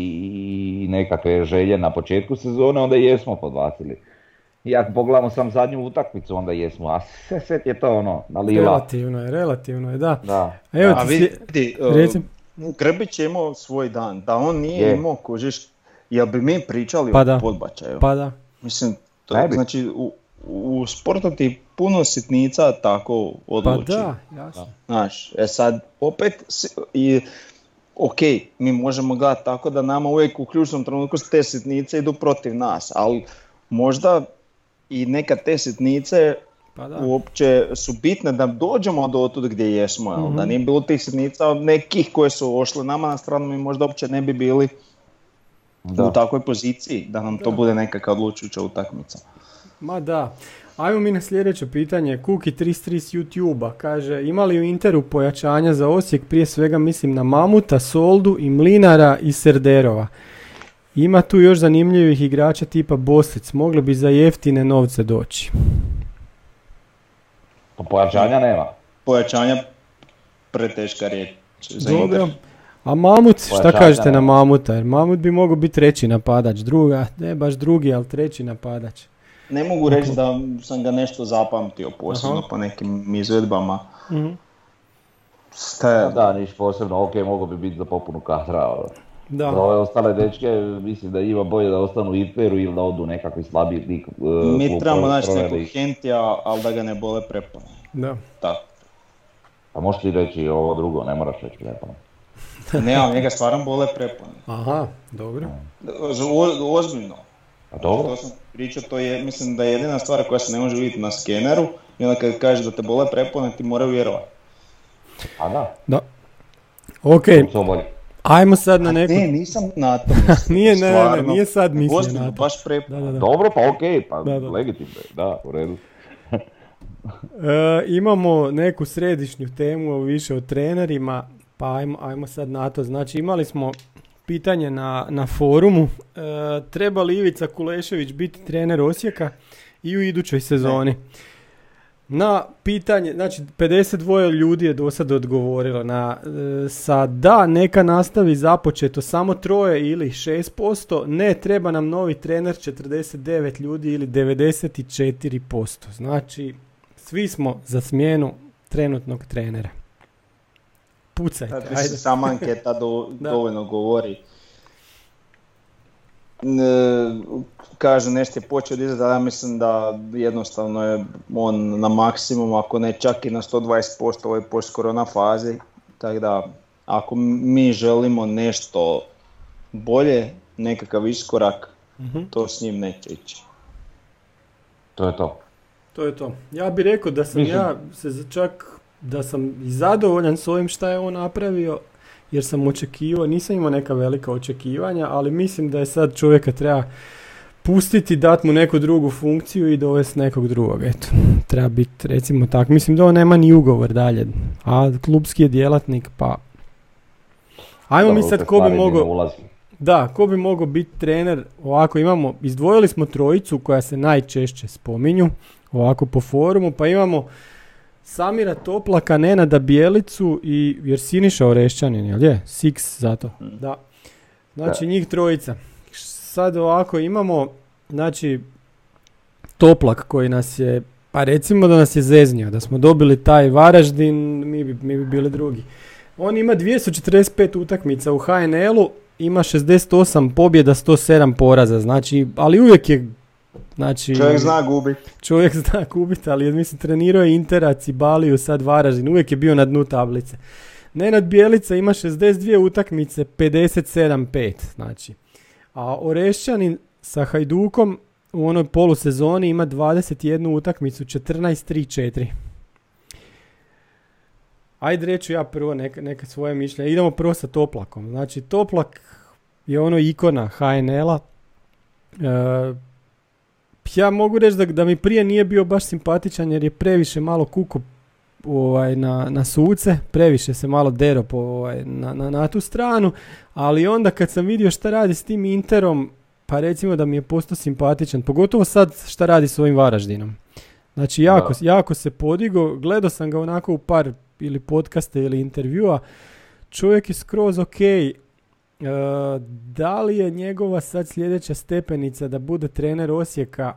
i nekakve želje na početku sezone, onda jesmo podbacili. I ako pogledamo sam zadnju utakmicu, onda jesmo, a sve, sve je to ono, na lila. Relativno je, relativno je, da. Da. A evo A ti sli- vidi, uh, Grbić je imao svoj dan, da on nije Je. imao kužiš, jel bi mi pričali Pa da. o podbačaju? Pa da. Mislim, to, Ne bi. znači u, u sportu ti puno sitnica tako Pa odluči. da, jasno. Znaš, e sad, opet, i, ok, mi možemo gledati tako da nama uvijek u ključnom trenutku te sitnice idu protiv nas, ali možda i neka te sitnice Pa da. uopće su bitne da dođemo do tud gdje jesmo, jel? Mhm. da nije bilo tih sitnica nekih koje su ošle nama na stranu, mi možda uopće ne bi bili u Da. takvoj poziciji da nam to bude nekakva odlučujuća utakmica. Ma da. Ajmo mi na sljedeće pitanje. Kuki33 s YouTube-a kaže ima li u Interu pojačanja za Osijek? Prije svega mislim na Mamuta, Soldu i Mlinara i Serderova. Ima tu još zanimljivih igrača tipa Bosic. Mogli bi za jeftine novce doći. Pa pojačanja nema. Pojačanja preteška riječ. za Dobro. A Mamut, šta kažete na. Mamuta? Jer Mamut bi mogao biti treći napadač. Druga, ne baš drugi, ali treći napadač. Ne mogu reći da sam ga nešto zapamtio posebno Aha. po nekim izvedbama. Mhm. Šta je, Da, niš posebno, ok, mogo bi biti za popunu kadra. ali Da. Za ove ostale dečke, mislim da ima bolje da ostanu u Interu ili da odu nekakvi slabiji lik. e, mi trebamo naći nekog. Hentija, ali da ga ne bole prepone. Da. Tako. Pa možeš ti reći ovo drugo, ne moraš reći lijepo. Ne, ali njega stvarno bole prepone. Aha, dobro. O- ozbiljno. A dobro? To sam pričao, to je, mislim da je jedina stvar koja se ne može vidjeti na skeneru i onda kad kaže da te bole prepone ti moraju vjerovati. A da, Da. Ok, to bolje. Ajmo sad na neku... Ne, nisam na to Nije, ne, ne, ne, nije sad mislio Ozbiljno, na to. baš prepone. Da, da, da. Dobro, pa ok, pa Da, da. legitimno je, da, u redu. E, imamo neku središnju temu više o trenerima, pa ajmo, ajmo sad na to. Znači imali smo pitanje na, na forumu, e, treba li Ivica Kulešević biti trener Osijeka i u idućoj sezoni? Na pitanje, znači 52 ljudi je do sad odgovorilo na e, sa da neka nastavi započeto samo troje ili 6%, ne treba nam novi trener 49 ljudi ili 94%. Znači svi smo za smjenu trenutnog trenera. Pucajte, ajde. sama anketa do, dovoljno govori. Ne, kažu nešto je počeo dizati, ali ja mislim da jednostavno je on na maksimum, ako ne čak i na 120% u ovoj post-korona fazi. Tako da, ako mi želimo nešto bolje, nekakav iskorak, Mhm. to s njim neće ići. To je to. To je to. Ja bih rekao da sam Mislim- ja se za- čak da sam i zadovoljan s ovim šta je on napravio jer sam očekivao, nisam imao neka velika očekivanja, ali mislim da je sad čovjeka treba pustiti, dati mu neku drugu funkciju i dovesti nekog drugog, eto. Treba biti, recimo tako. Mislim da on nema ni ugovor dalje, a klubski je djelatnik, pa... Ajmo mi Dobro, sad ko bi mogao... Da, ko bi mogao biti trener, ovako imamo, izdvojili smo trojicu koja se najčešće spominju, ovako po forumu, pa imamo Samira Toplaka, Nenada Bijelicu i jer Siniša Orešćanin, jel je? Six zato, da. Znači njih trojica. Sad ovako imamo, znači, Toplak koji nas je, pa recimo da nas je zeznio, da smo dobili taj Varaždin, mi bi, mi bi bili drugi. On ima 245 utakmica u HNL-u, ima 68 pobjeda, 107 poraza, znači, ali uvijek je, znači... Čovjek zna gubiti. Čovjek zna kubiti, ali mislim trenirao je Interac i Baliju, sad Varaždin, uvijek je bio na dnu tablice. Nenad Bijelica ima 62 utakmice, 57-5, znači. A Orešćanin sa Hajdukom u onoj polusezoni ima 21 utakmicu, 14-3-4. Ajde reću ja prvo neka, neka svoje mišljenje. Idemo prvo sa Toplakom. Znači Toplak je ono ikona HNL-a. E, ja mogu reći da, da mi prije nije bio baš simpatičan jer je previše malo kuko ovaj, na, na suce, previše se malo dero po, ovaj, na, na, na tu stranu, ali onda kad sam vidio šta radi s tim Interom, pa recimo da mi je postao simpatičan, pogotovo sad šta radi s ovim Varaždinom. Znači jako, jako se podigo, gledao sam ga onako u par ili podcaste ili intervjua, čovjek je skroz ok, E, da li je njegova sad sljedeća stepenica da bude trener Osijeka?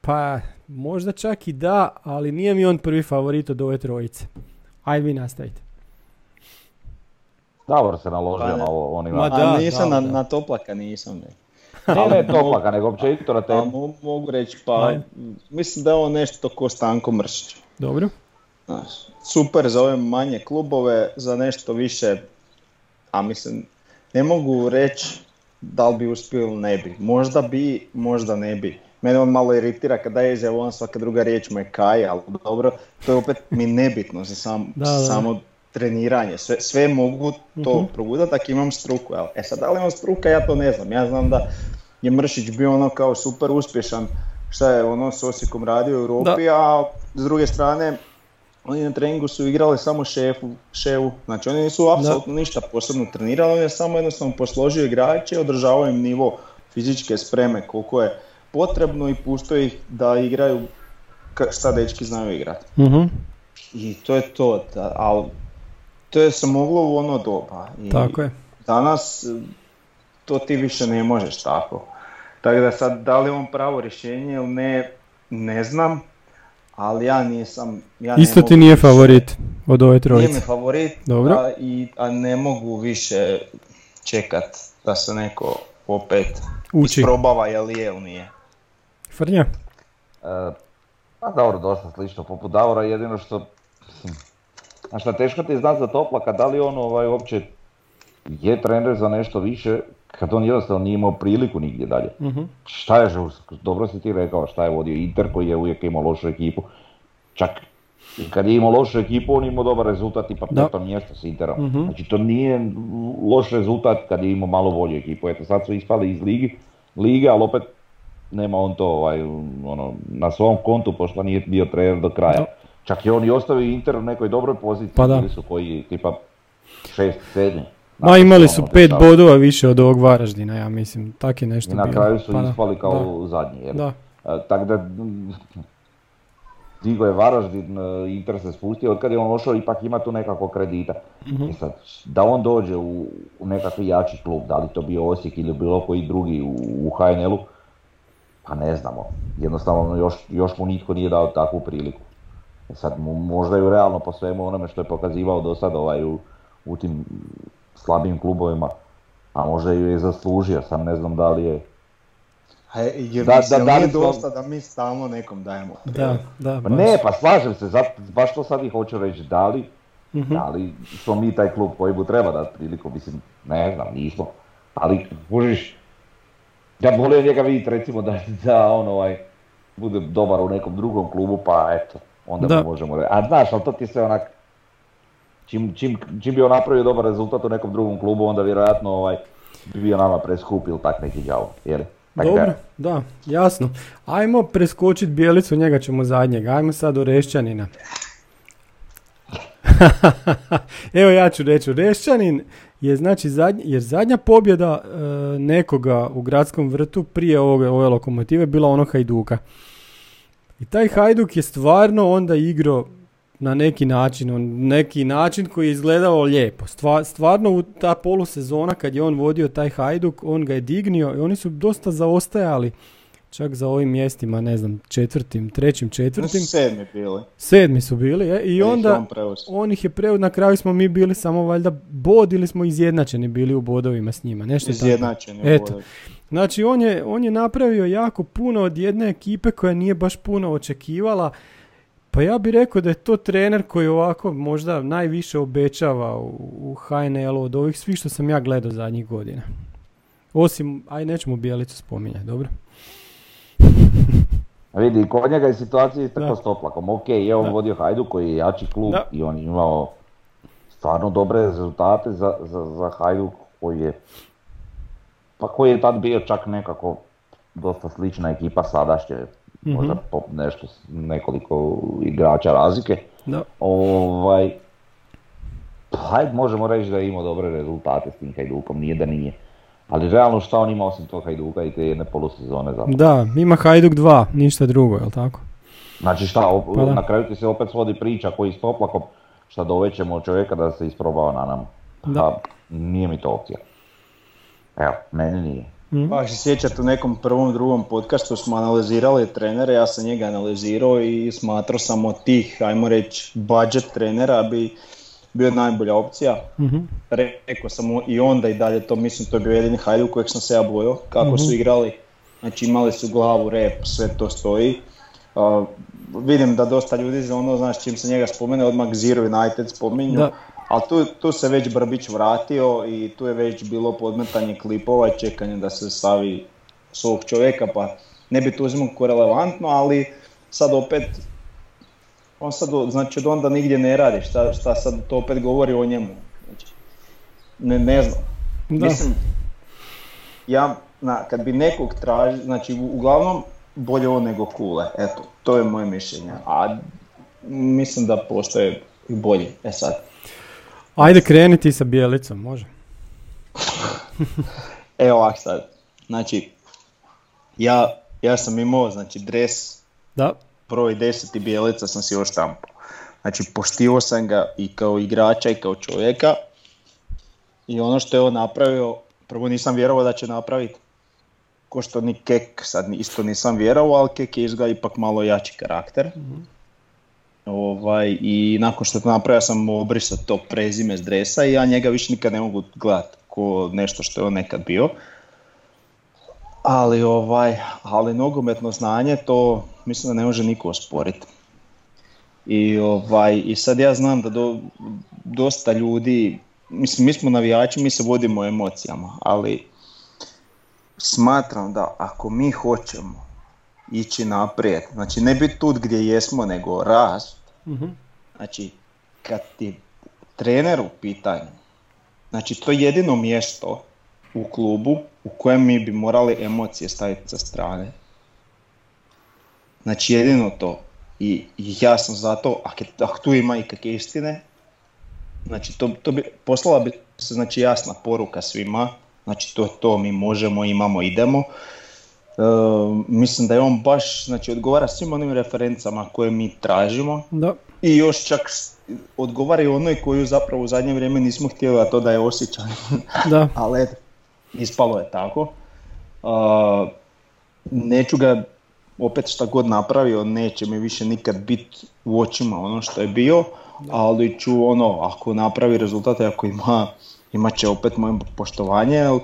Pa možda čak i da, ali nije mi on prvi favorit od ove trojice. Ajde vi nastavite. Davor se naložio Pa na ovo, on ima... Ma da, A nisam da, na, da. na toplaka, nisam. Ne. Ne, ne toplaka, nego općenito na Pa temu. mo- mogu reći, pa Ajde. mislim da je on nešto ko Stanko Mršić. Dobro. Super za ove manje klubove, za nešto više, a mislim, ne mogu reći da li bi uspio ili ne bi. Možda bi, možda ne bi. Mene on malo iritira kada je izjavu, on svaka druga riječ mu je kaj, ali dobro, to je opet mi nebitno za sam, Da, da. samo treniranje. Sve, sve mogu to progutati ako imam struku. jel? E sad, da li on struka, ja to ne znam. Ja znam da je Mršić bio ono kao super uspješan, šta je ono s Osijekom radio u Europi, a s druge strane oni na treningu su igrali samo šefu, ševu, znači oni nisu apsolutno ništa posebno trenirali, on je samo jednostavno posložio igrače, održavao im nivo fizičke spreme koliko je potrebno i pustio ih da igraju šta dečki znaju igrati. Mhm. I to je to, da, ali to je se moglo u ono doba. I Tako je. Danas e, to ti više ne možeš tako. Tako da sad, da li je on pravo rješenje ili ne, ne znam, ali ja nisam... Ja Isto ti nije više- favorit od ove Nije mi trojice. favorit, Dobro. A, i, a ne mogu više čekat da se neko opet Uči. isprobava je li je ili nije. Frnja? E, Pa dobro, dosta slično poput Davora, jedino što, šta teško ti je znat za Toplaka, da li on ovaj, uopće je trener za nešto više, kad on jednostavno nije imao priliku nigdje dalje. Mhm. Šta je, dobro si ti rekao, šta je vodio Inter koji je uvijek imao lošu ekipu. Čak i kad je imao lošu ekipu, on je imao dobar rezultat i pa Da. peto mjesto s Interom. Mhm. Znači to nije loš rezultat kad je imao malo bolju ekipu. Eto sad su ispali iz ligi, lige, ali opet nema on to ovaj, ono, na svom kontu pošto nije bio trener do kraja. Da. Čak je on i ostavio Inter u nekoj dobroj poziciji, Pa da. su koji tipa šest, sedmi. Ma imali su Ono, pet dešava. bodova više od ovog Varaždina, ja mislim. Tak je nešto I na bilo. kraju su Pa ispali kao zadnji. Jer. Da. E, Tako da, Digo je Varaždin, e, Inter se spustio, od kad je on ošao ipak ima tu nekako kredita. Mhm. Sad, da on dođe u, u nekakvi jači klub, da li to bio Osijek ili bilo koji drugi u, u HNL-u, pa ne znamo. Jednostavno još, još mu nitko nije dao takvu priliku. E sad, možda je realno po svemu onome što je pokazivao do sada ovaj, u, u tim slabim klubovima, a možda ju je zaslužio, sam ne znam da li je A je- jer Da, da, da li dosta da mi stalno nekom dajemo. Da, da, Pa baš. ne, pa slažem se, zato, baš to sad i hoću reći, da li, Mhm. da li smo mi taj klub koji mu treba dati priliku, mislim, ne znam, nismo, ali kužiš, ja bi volio njega vidjeti recimo da, da on ovaj, bude dobar u nekom drugom klubu, pa eto, onda Da. možemo reći. A znaš, ali to ti se onak, čim, čim, čim bi on napravio dobar rezultat u nekom drugom klubu, onda vjerojatno ovaj, bi bio nama preskup ili tak neki jel? Tak Dobro, da, jasno. Ajmo preskočiti Bijelicu, njega ćemo zadnjeg. Ajmo sad do Rešćanina. Evo ja ću reći, Rešćanin je znači zadnji, jer zadnja pobjeda e, nekoga u gradskom vrtu prije ove, ove lokomotive bila onog Hajduka. I taj Hajduk je stvarno onda igrao na neki način, on, neki način koji je izgledao lijepo. Stva- stvarno u ta polusezona kad je on vodio taj Hajduk, on ga je dignio i oni su dosta zaostajali čak za ovim mjestima, ne znam, četvrtim, trećim, četvrtim. Sedmi bili. Sedmi su bili e, i je onda on ih je preo, na kraju smo mi bili samo valjda bod ili smo izjednačeni bili u bodovima s njima, nešto tako. Izjednačeni. Eto. bodovi. Znači on je, on je napravio jako puno od jedne ekipe koja nije baš puno očekivala. Pa ja bih rekao da je to trener koji ovako možda najviše obećava u, u HNL-u od ovih svih što sam ja gledao zadnjih godina. Osim, aj nećemo Bijelicu spominjati, dobro? Vidi, kod njega je situacija tako s Toplakom. Ok, je on Da. vodio Hajduk koji je jači klub Da. i on je imao stvarno dobre rezultate za, za, za Hajduk koji je pa koji je tad bio čak nekako dosta slična ekipa sadašnje, možda po nešto, nekoliko igrača razlike. Da. Ovaj, pa hajde možemo reći da je imao dobre rezultate s tim Hajdukom, nije da nije. Ali realno šta on ima osim tog Hajduka i te jedne polusezone za Da, ima Hajduk 2, ništa drugo, jel tako? Znači šta, op- Pa na kraju ti se opet svodi priča koji s toplakom, šta dovećemo čovjeka da se isprobao na nama. Da. Pa, nije mi to opcija. Evo, meni nije. Pa ako se sjećate u nekom prvom, drugom podcastu smo analizirali trenere, ja sam njega analizirao i smatrao sam od tih, ajmo reći, budget trenera bi bio najbolja opcija. Mhm. Rekao sam i onda i dalje to, mislim to je bio jedini Hajduk kojeg sam se ja bojao, kako su igrali. Znači imali su glavu, rep, sve to stoji. Uh, vidim da dosta ljudi za ono, znaš, čim se njega spomene, odmah Zero United spominju. Da. Ali tu, tu se već Brbić vratio i tu je već bilo podmetanje klipova i čekanje da se stavi svog čovjeka, pa ne bi tu uzimao ko relevantno, ali sad opet on sad, znači od onda nigdje ne radi, šta, šta sad to opet govori o njemu. Znači, ne, ne znam. Da. Mislim, ja, na, kad bi nekog traži, znači u- uglavnom bolje on nego kule, eto, to je moje mišljenje, a mislim da postoje i bolji, e sad. Ajde kreniti sa Bijelicom, može. Evo ovak sad, znači, ja, ja sam imao, znači, dres Da, broj 10 i bijelica sam si još štampao. Znači, poštivao sam ga i kao igrača i kao čovjeka. I ono što je on napravio, prvo nisam vjerovao da će napraviti. Ko što ni Kek, sad isto nisam vjerovao, ali Kek je izgleda ipak malo jači karakter. Ovaj, I nakon što to napravio sam obrisao to prezime s dresa i ja njega više nikad ne mogu gledat ko nešto što je on nekad bio. Ali ovaj, ali nogometno znanje to mislim da ne može niko osporiti. I ovaj i sad ja znam da do, dosta ljudi, mislim mi smo navijači, mi se vodimo emocijama, ali smatram da ako mi hoćemo ići naprijed, znači ne biti tu gdje jesmo, nego rast, Mhm. znači kad ti trener u pitanju, znači to je jedino mjesto u klubu u kojem mi bi morali emocije staviti sa strane. Znači jedino to. I, i ja sam zato, ako, tu ima i kakve istine, znači to, to bi, poslala bi se znači jasna poruka svima, znači to je to, mi možemo, imamo, idemo. E, mislim da je on baš, znači odgovara svim onim referencama koje mi tražimo da. i još čak odgovara i onoj koju zapravo u zadnje vrijeme nismo htjeli, a to da je osjećan. Da, ali ispalo je tako. A, neću ga, opet šta god napravio, neće mi više nikad biti u očima ono što je bio, ali ću ono, ako napravi rezultate, ako ima, imat će opet moje poštovanje, ali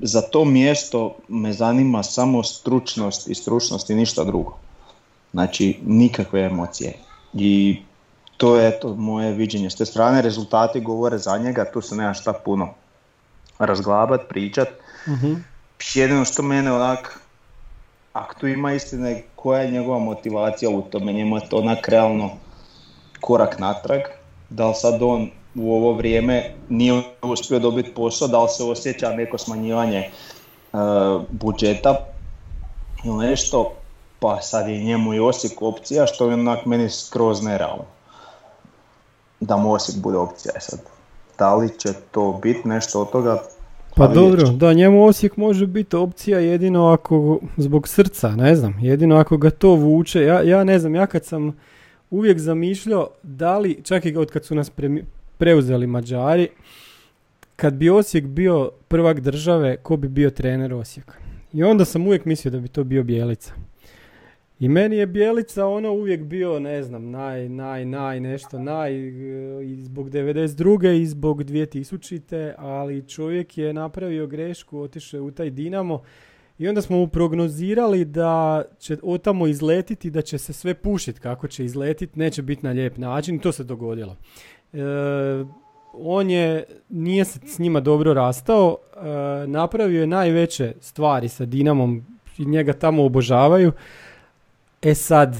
za to mjesto me zanima samo stručnost i stručnost i ništa drugo. Znači, nikakve emocije. I to je eto moje viđenje s te strane, rezultati govore za njega, tu se nema šta puno razglabat, pričat. Mhm. Jedino što mene onak ako tu ima istine, koja je njegova motivacija u tome, njemu je to onak realno korak natrag, da li sad on u ovo vrijeme nije uspio dobiti posao, da li se osjeća neko smanjivanje e, budžeta ili nešto, pa sad je njemu i Osijek opcija, što je onak meni skroz nerealno. Da mu Osijek bude opcija e sad. Da li će to biti nešto od toga, pa dobro, da njemu Osijek može biti opcija jedino ako zbog srca, ne znam, jedino ako ga to vuče. Ja, ja ne znam, ja kad sam uvijek zamišljao da li, čak i od kad su nas preuzeli Mađari, kad bi Osijek bio prvak države, ko bi bio trener Osijeka? I onda sam uvijek mislio da bi to bio Bijelica. I meni je Bijelica ono uvijek bio, ne znam, naj, naj, naj, nešto, naj, i zbog 92. i zbog 2000. Ali čovjek je napravio grešku, otišao u taj Dinamo i onda smo mu prognozirali da će otamo izletiti, da će se sve pušiti kako će izletiti, neće biti na lijep način i to se dogodilo. E, on je, nije se s njima dobro rastao, e, napravio je najveće stvari sa Dinamom i njega tamo obožavaju. E sad,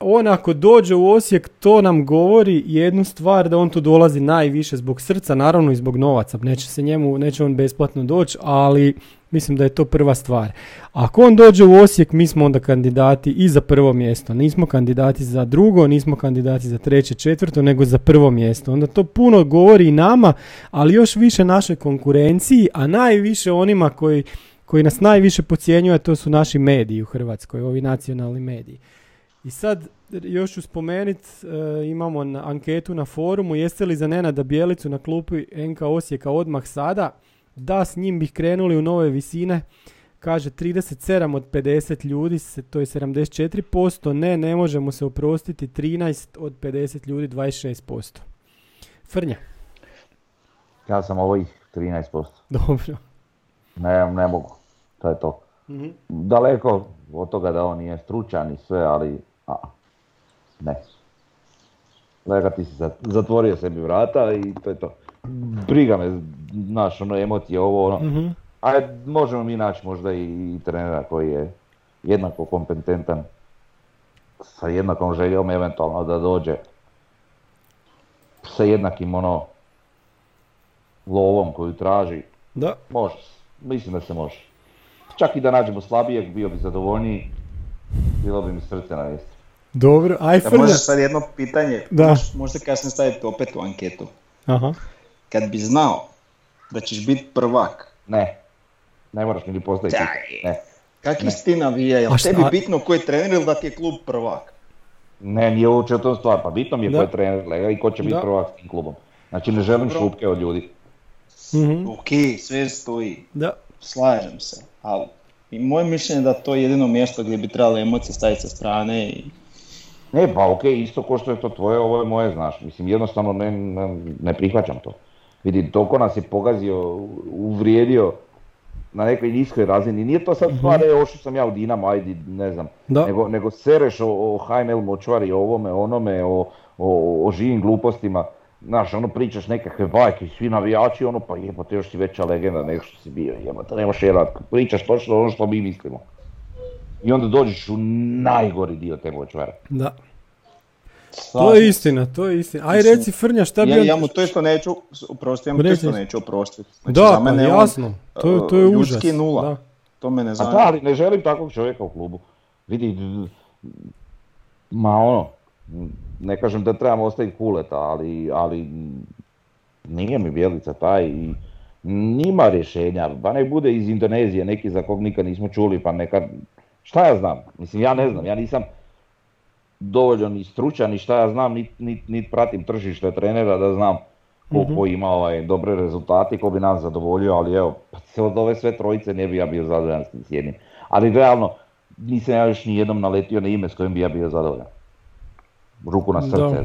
on ako dođe u Osijek, to nam govori jednu stvar da on tu dolazi najviše zbog srca, naravno i zbog novaca. Neće se njemu, neće on besplatno doći, ali mislim da je to prva stvar. Ako on dođe u Osijek, mi smo onda kandidati i za prvo mjesto. Nismo kandidati za drugo, nismo kandidati za treće, četvrto, nego za prvo mjesto. Onda to puno govori i nama, ali još više našoj konkurenciji, a najviše onima koji koji nas najviše pocijenjuje, to su naši mediji u Hrvatskoj, ovi nacionalni mediji. I sad još ću spomenuti, e, imamo na anketu na forumu, jeste li za Nenada Bijelicu na klupi NK Osijeka odmah sada? Da, s njim bih krenuli u nove visine. Kaže 37 od 50 ljudi, to je 74%. Ne, ne možemo se oprostiti. 13 od 50 ljudi, 26%. Frnja. Ja sam ovih 13%. Dobro. Ne, ne mogu to je to. mm Daleko od toga da on nije stručan i sve, ali a, ne. Lega ti si zatvorio sebi vrata i to je to. Briga me, znaš, ono, emocije, ovo, ono. mm možemo mi naći možda i, i trenera koji je jednako kompetentan sa jednakom željom eventualno da dođe sa jednakim ono lovom koju traži. Da. Može, mislim da se može. Čak i da nađemo slabijeg, bio bi zadovoljniji, bilo bi mi srce na mjestu. Dobro, aj Da možeš sad jedno pitanje, da. možda kasnije staviti opet u anketu. Aha. Kad bi znao da ćeš biti prvak. Ne, ne moraš mi ni postaviti. Ne. Kak ti navija, je tebi bitno ko je trener ili da ti je klub prvak? Ne, nije uopće to stvar, pa bitno mi je ko je trener i ko će biti prvak s tim klubom. Znači ne želim šupke od ljudi. mm Ok, sve stoji. Da. Slažem se ali i moje mišljenje da to je jedino mjesto gdje bi trebali emocije staviti sa strane i ne, pa ok, isto ko što je to tvoje, ovo je moje, znaš. Mislim, jednostavno ne, ne, prihvaćam to. Vidi, toliko nas je pogazio, uvrijedio na nekoj niskoj razini. Nije to sad mhm. stvar, mm-hmm. ošao sam ja u Dinamo, ajde, ne znam. Nego, nego sereš o, o HNL močvari, o ovome, onome, o, o, o živim glupostima. Znaš, ono pričaš nekakve bajke, svi navijači, ono pa jebote još si veća legenda nego što si bio, jebote nemaš jedan, pričaš točno ono što mi mislimo. I onda dođeš u najgori dio te močvare. Da. To je istina, to je istina. Aj reci Frnja šta bi... Ja, ja mu to isto neću, uprosti, ja mu to isto neću oprostiti. Znači, da, za pa mene pa jasno, to, to je užas. nula, da. to me ne zanima. A da, ali ne želim takvog čovjeka u klubu. Vidi, ma ono, ne kažem da trebamo ostaviti kuleta, ali, ali nije mi Bjelica taj i nima rješenja, pa nek bude iz Indonezije, neki za kog nikad nismo čuli, pa neka, šta ja znam, mislim ja ne znam, ja nisam dovoljno ni stručan ni šta ja znam, niti nit, nit pratim tržište trenera da znam koliko mm ima ovaj, dobre rezultate, ko bi nas zadovoljio, ali evo, pa od ove sve trojice ne bi ja bio zadovoljan s jednim. Ali realno, nisam ja još ni jednom naletio na ime s kojim bi ja bio zadovoljan ruku na srce,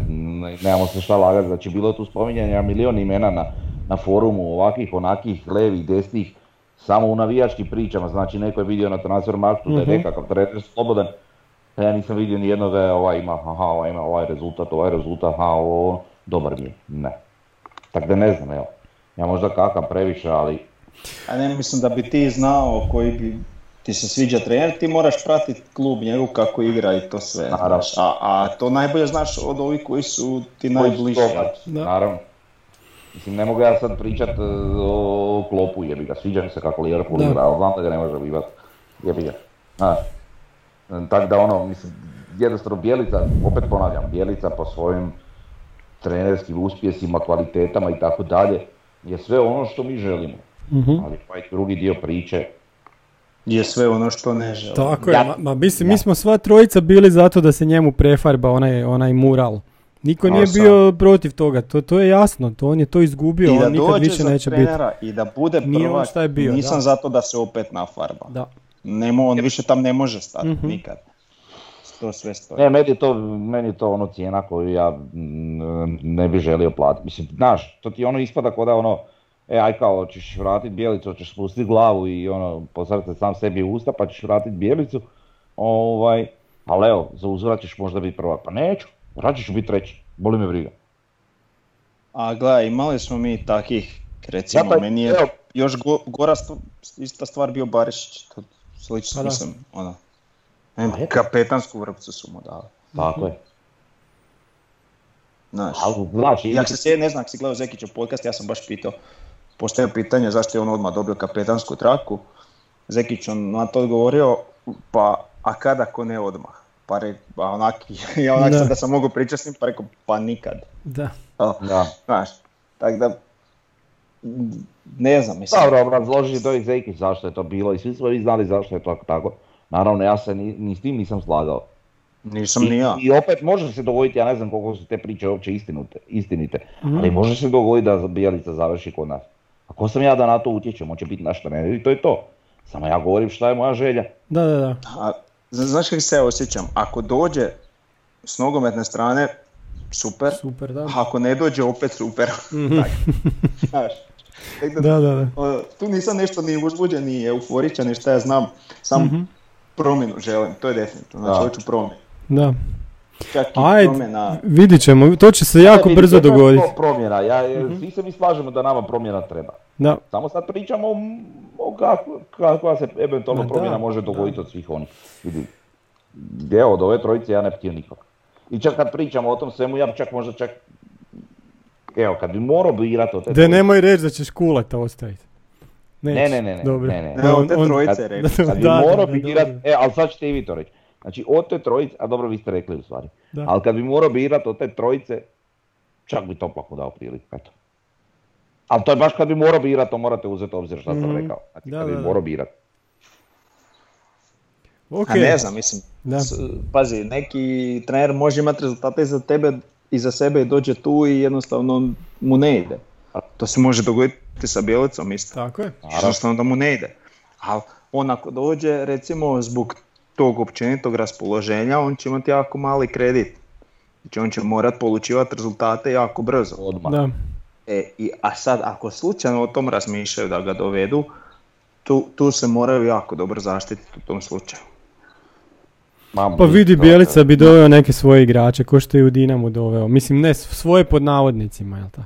nemamo se šta lagati, znači bilo tu spominjanja milion imena na, na forumu ovakvih, onakih, levih, desnih, samo u navijačkim pričama, znači neko je vidio na transfer marktu da je mhm. nekakav trener slobodan, ja nisam vidio ni jednog ovaj ima, aha, ovaj ima ovaj rezultat, ovaj rezultat, aha, ovo, dobar mi je, ne. Tako da ne znam, evo, ja možda kakam previše, ali... A ne mislim da bi ti znao koji bi ti se sviđa trener, ti moraš pratiti klub njegov kako igra i to sve. Naravno. znaš. A, a to najbolje znaš od ovih koji su ti najbliži. Naravno. Mislim, ne mogu ja sad pričat e, o klopu, jebi ga, sviđa mi se kako Liverpool igra, ali znam da ga ne može bivat, jebi ga. Znaš, tako da ono, mislim, jednostavno Bjelica, opet ponavljam, Bjelica po svojim trenerskim uspjesima, kvalitetama i tako dalje, je sve ono što mi želimo. Mhm. Ali ovaj drugi dio priče, Je sve ono što ne žele. Tako je, Ja- ma, ma mislim, ja. mi smo sva trojica bili zato da se njemu prefarba onaj, onaj mural. Niko nije bio protiv toga, to, to je jasno, to on je to izgubio, I da on nikad više neće biti. i da bude Nije on prvak, šta je bio, nisam da. zato da se opet nafarba. Da. Nemo, on više tam ne može stati, Mhm. nikad. To sve stoji. Ne, meni je to, meni je to ono cijena koju ja ne bi želio platiti. Mislim, znaš, to ti ono ispada kao da ono, e aj kao, hoćeš vratit bijelicu, hoćeš spustiti glavu i ono, postaviti sam sebi usta pa ćeš vratit bijelicu, ovaj, ali evo, za uzvrat ćeš možda biti prvak. Pa neću, rađe ću biti treći, boli me briga. A gledaj, imali smo mi takih, recimo, Zato je- meni je evo. još go, gora st- ista stvar bio Barišić, to slično, Pa da. mislim, ono, ne, Pa kapetansku vrpcu su mu dali, Tako je. znaš. Znači, Jak se ne znam, ako si gledao Zekićev podcast, ja sam baš pitao, postavio pitanje zašto je on odmah dobio kapetansku traku. Zekić on na to odgovorio, pa a kada ako ne odmah? Pa re, pa onak, ja onak Da. sam da sam mogao pričati s njim, pa rekao, pa nikad. Da. A, da. Znaš, tako da, ne znam, mislim. Dobro, obrazloži to i Zekić zašto je to bilo i svi smo vi znali zašto je to tako. Naravno, ja se ni, ni s tim nisam slagao. Nisam I, ni ja. I opet može se dogoditi, ja ne znam koliko su te priče uopće istinute, istinite, Mhm. ali može se dogoditi da Bijelica završi kod nas. A ko sam ja da na to utječem, on će biti naš trener i to je to. Samo ja govorim šta je moja želja. Da, da, da. A, zna- znaš kako se ja osjećam? Ako dođe s nogometne strane, super. Super, da. A ako ne dođe, opet super. Tak. Znaš, da, Da, da, o, tu nisam nešto ni uzbuđen, ni euforičan, ni šta ja znam. Sam Mhm. promjenu želim, to je definitivno. Znači, hoću promjenu. Da. Čak i Ajde, promjena... vidit ćemo, to će se jako Ne, vidi, brzo dogoditi. Promjena, ja, svi se mi slažemo da nama promjena treba. Da. Samo sad pričamo o, o kako, kakva se eventualno da, promjena može da. dogoditi od svih onih. Vidi, evo, od ove trojice ja ne htio nikog. I čak kad pričamo o tom svemu, ja bi čak možda čak, evo, kad bi morao birati od te Da trojice, nemoj reći da ćeš kuleta ostaviti. Ne, ne, ne, ne, Dobro. ne, ne. Ne, On- on- trojice kad- rekao. Kad bi morao birat, e, ali sad ćete i vi to reći. Znači, od te trojice, a dobro vi ste rekli u stvari, Da. ali kad bi morao birat od te trojice, čak bi Toplaku dao priliku, eto. Ali to je baš kad bi morao birat, to morate uzeti u obzir šta sam Mhm. rekao. Znači, Da, kad da, bi morao birat. Ok. A ne znam, mislim, Da. s- pazi, neki trener može imati rezultate za tebe i za sebe i dođe tu i jednostavno mu ne ide. To se može dogoditi sa Bjelicom isto. Tako je. Jednostavno da mu ne ide. Ali on ako dođe recimo zbog tog općenitog raspoloženja, on će imati jako mali kredit. Znači on će morat polučivati rezultate jako brzo. Odmah. Da. E, i, a sad ako slučajno o tom razmišljaju da ga dovedu, tu, tu se moraju jako dobro zaštititi u tom slučaju. Pa vidi, to- Bjelica bi doveo neke svoje igrače, ko što je u Dinamu doveo. Mislim, ne, svoje pod navodnicima, jel ta?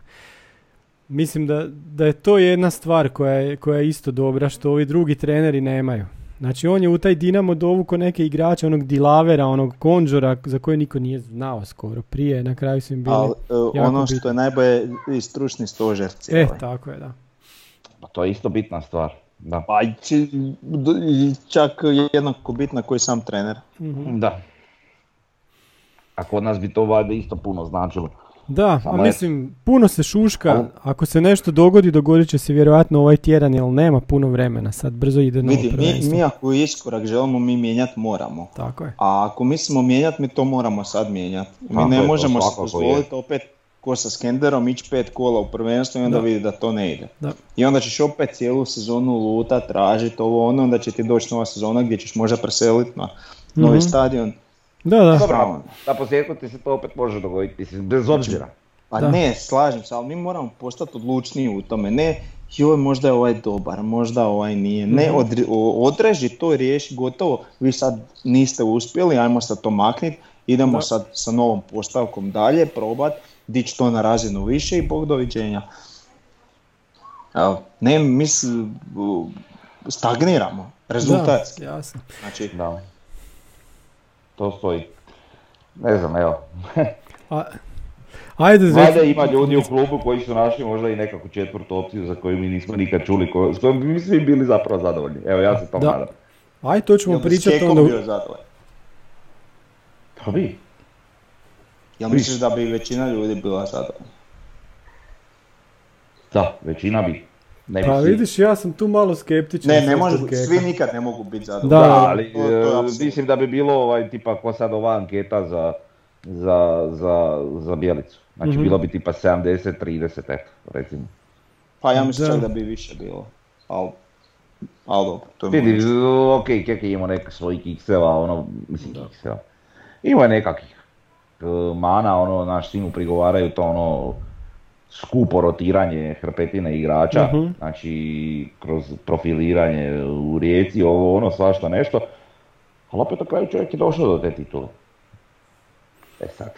Mislim da, da je to jedna stvar koja je, koja je isto dobra, što ovi drugi treneri nemaju. Znači, on je u taj Dinamo dovukao neke igrače, onog Dilavera, onog Konđora, za koje niko nije znao skoro prije, na kraju su im bili... Ali e, jako ono što je najbolje i stručni stožer E, cijeli. tako je, da. Pa to je isto bitna stvar. Da. Pa i či- d- i čak jednako bitna koji sam trener. Mhm. Da. A kod nas bi to valjda isto puno značilo. Da, a mislim, puno se šuška, ako se nešto dogodi, dogodit će se vjerojatno ovaj tjedan, jer nema puno vremena, sad brzo ide novo Vidi, mi, mi ako iskorak želimo mi mijenjati moramo. Tako je. A ako mislimo mijenjati, mi to moramo sad mijenjati. Mi Tako ne je, možemo se opet ko sa Skenderom ići pet kola u prvenstvu i onda Da. vidi da to ne ide. Da. I onda ćeš opet cijelu sezonu luta, tražiti ovo ono, onda će ti doći nova sezona gdje ćeš možda preseliti na novi Mhm. stadion. Da, da. Dobro, na posljedku ti se to opet može dogoditi, mislim, bez obzira. Pa Da. ne, slažem se, ali mi moramo postati odlučniji u tome. Ne, joj, možda je ovaj dobar, možda ovaj nije. Ne, Mhm. odreži to, riješi, gotovo. Vi sad niste uspjeli, ajmo sad to makniti. Idemo Da. sad sa novom postavkom dalje, probat, dići to na razinu više i bog doviđenja. Evo, ne, mislim, u- stagniramo, rezultatski. Da, jasno. Znači, Da. To stoji. Ne znam, evo. A, ajde, Valjda reci- ima ljudi u klubu koji su našli možda i nekakvu četvrtu opciju za koju mi nismo nikad čuli, ko- s kojom bi mi svi bili zapravo zadovoljni. Evo, ja se to Da. nadam. Ajde, to ćemo jel bi s pričati onda. bio zadovoljan? Pa vi? Jel misliš da bi većina ljudi bila zadovoljna? Da, većina bi. Ne bi Pa svi. vidiš, ja sam tu malo skeptičan. Ne, ne može, svi nikad ne mogu biti zadovoljni. Da, Da, ali to- to je e, mislim da bi bilo ovaj, tipa ko sad ova anketa za, za, za, za Bjelicu. Znači Mhm. bilo bi tipa 70-30, eto, recimo. Pa ja mislim Da. bi više bilo. Al, al dobro, to je Vidi, ok, Kek je imao neka svojih kikseva, ono, mislim kikseva. Imao je nekakvih mana, ono, naš svim mu prigovaraju to ono, skupo rotiranje hrpetine igrača, Mhm. znači kroz profiliranje u rijeci, ovo ono, svašta nešto. Ali opet na kraju čovjek je došao do te titule. E sad,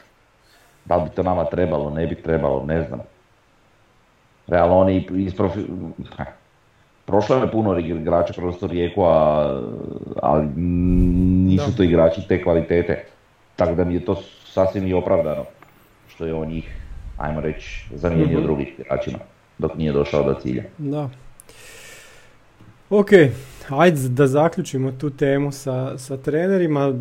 da li bi to nama trebalo, ne bi trebalo, ne znam. Realno oni iz profi... Prošlo je puno igrača kroz to rijeku, a, ali nisu to igrači te kvalitete. Tako da mi je to sasvim i opravdano što je on njih, ajmo reći, zamijenio Mhm. drugih igračima dok nije došao do cilja. Da. Ok, ajde da zaključimo tu temu sa, sa trenerima.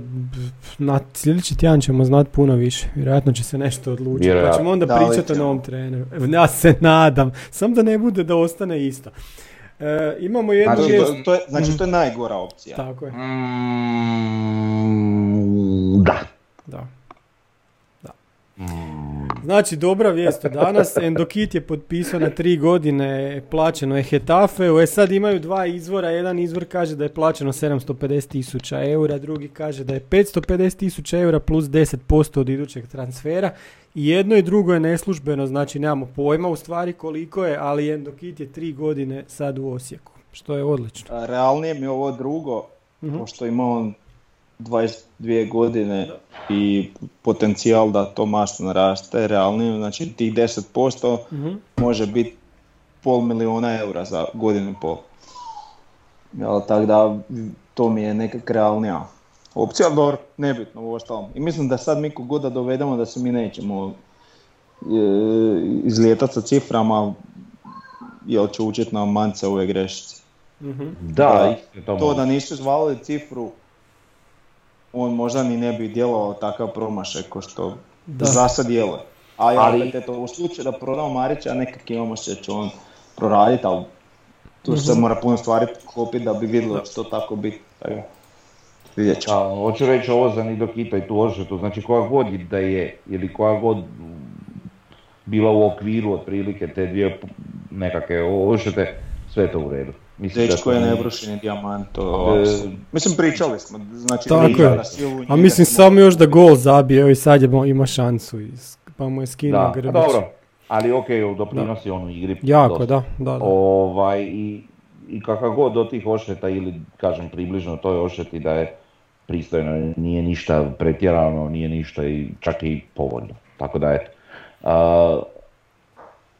Na sljedeći tjedan ćemo znati puno više. Vjerojatno će se nešto odlučiti. Pa Vjerojatno. ćemo onda Da pričati o novom treneru. Ja se nadam. Sam da ne bude da ostane isto. E, imamo jednu Znači, vijest. To, to je, znači to je najgora opcija. Tako je. Mm. Da. Da. Znači, dobra vijest od danas. Endokit je potpisao na tri godine, plaćeno je Hetafeu. E sad imaju dva izvora. Jedan izvor kaže da je plaćeno 750 tisuća eura, drugi kaže da je 550 tisuća eura plus 10% od idućeg transfera. I jedno i drugo je neslužbeno, znači nemamo pojma u stvari koliko je, ali Endokit je tri godine sad u Osijeku, što je odlično. Realnije mi je ovo drugo, Mhm. pošto ima on 22 godine i potencijal da to masno naraste, realnije, znači tih 10% Mhm. može biti pol miliona eura za godinu i pol. Jel, tako da to mi je nekak realnija opcija, ali dobro, nebitno u ostalom. I mislim da sad mi god da dovedemo da se mi nećemo e, izlijetati sa ciframa, jel će učiti nam mance ove grešci. Mhm. Da, Da, to da nisu zvalili cifru, on možda ni ne bi djelovao takav promašaj ko što Da. za sad djeluje. A ja Ali- opet eto, u slučaju da prodamo Marića, nekak imamo se će on proraditi, ali tu se Mhm. mora puno stvari klopiti da bi vidjelo da će to tako biti. Tako, vidjet. Da, hoću reći ovo za Nidokita i tu odštetu, znači koja god da je, ili koja god bila u okviru otprilike te dvije nekakve odštete, sve je to u redu. Mislim da Dečko je nebrušeni dijamant, to E. Mislim, pričali smo, znači Tako je. na silu A mislim samo još da gol zabije, evo i sad je ima šansu, pa mu je skinuo Da, a Grbić. dobro, ali ok, doprinosi on u igri. Jako, dosta. da, da, da. Ovaj, i, I kakav god do tih odšteta ili kažem približno toj odšteti da je pristojno, nije ništa pretjerano, nije ništa i čak i povoljno. Tako da eto. A,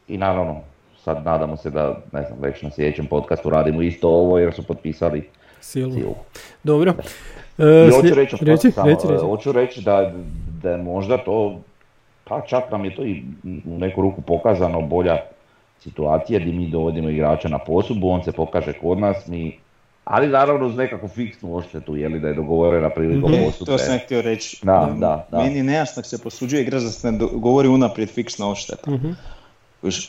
I naravno, sad nadamo se da, ne znam, već na sljedećem podcastu radimo isto ovo jer su potpisali Silu. silu. Dobro. E, I hoću reći, reci, samo, reci, reci. hoću reći da, da je možda to, pa čak nam je to i u neku ruku pokazano bolja situacija gdje mi dovodimo igrača na posudbu, on se pokaže kod nas, mi, ali naravno uz nekakvu fiksnu odštetu, je li da je dogovorena prilikom Mhm. posudbe. To sam htio reći. Da, da, da. Meni je nejasno se posuđuje igra da se ne govori unaprijed fiksna odšteta. Mhm.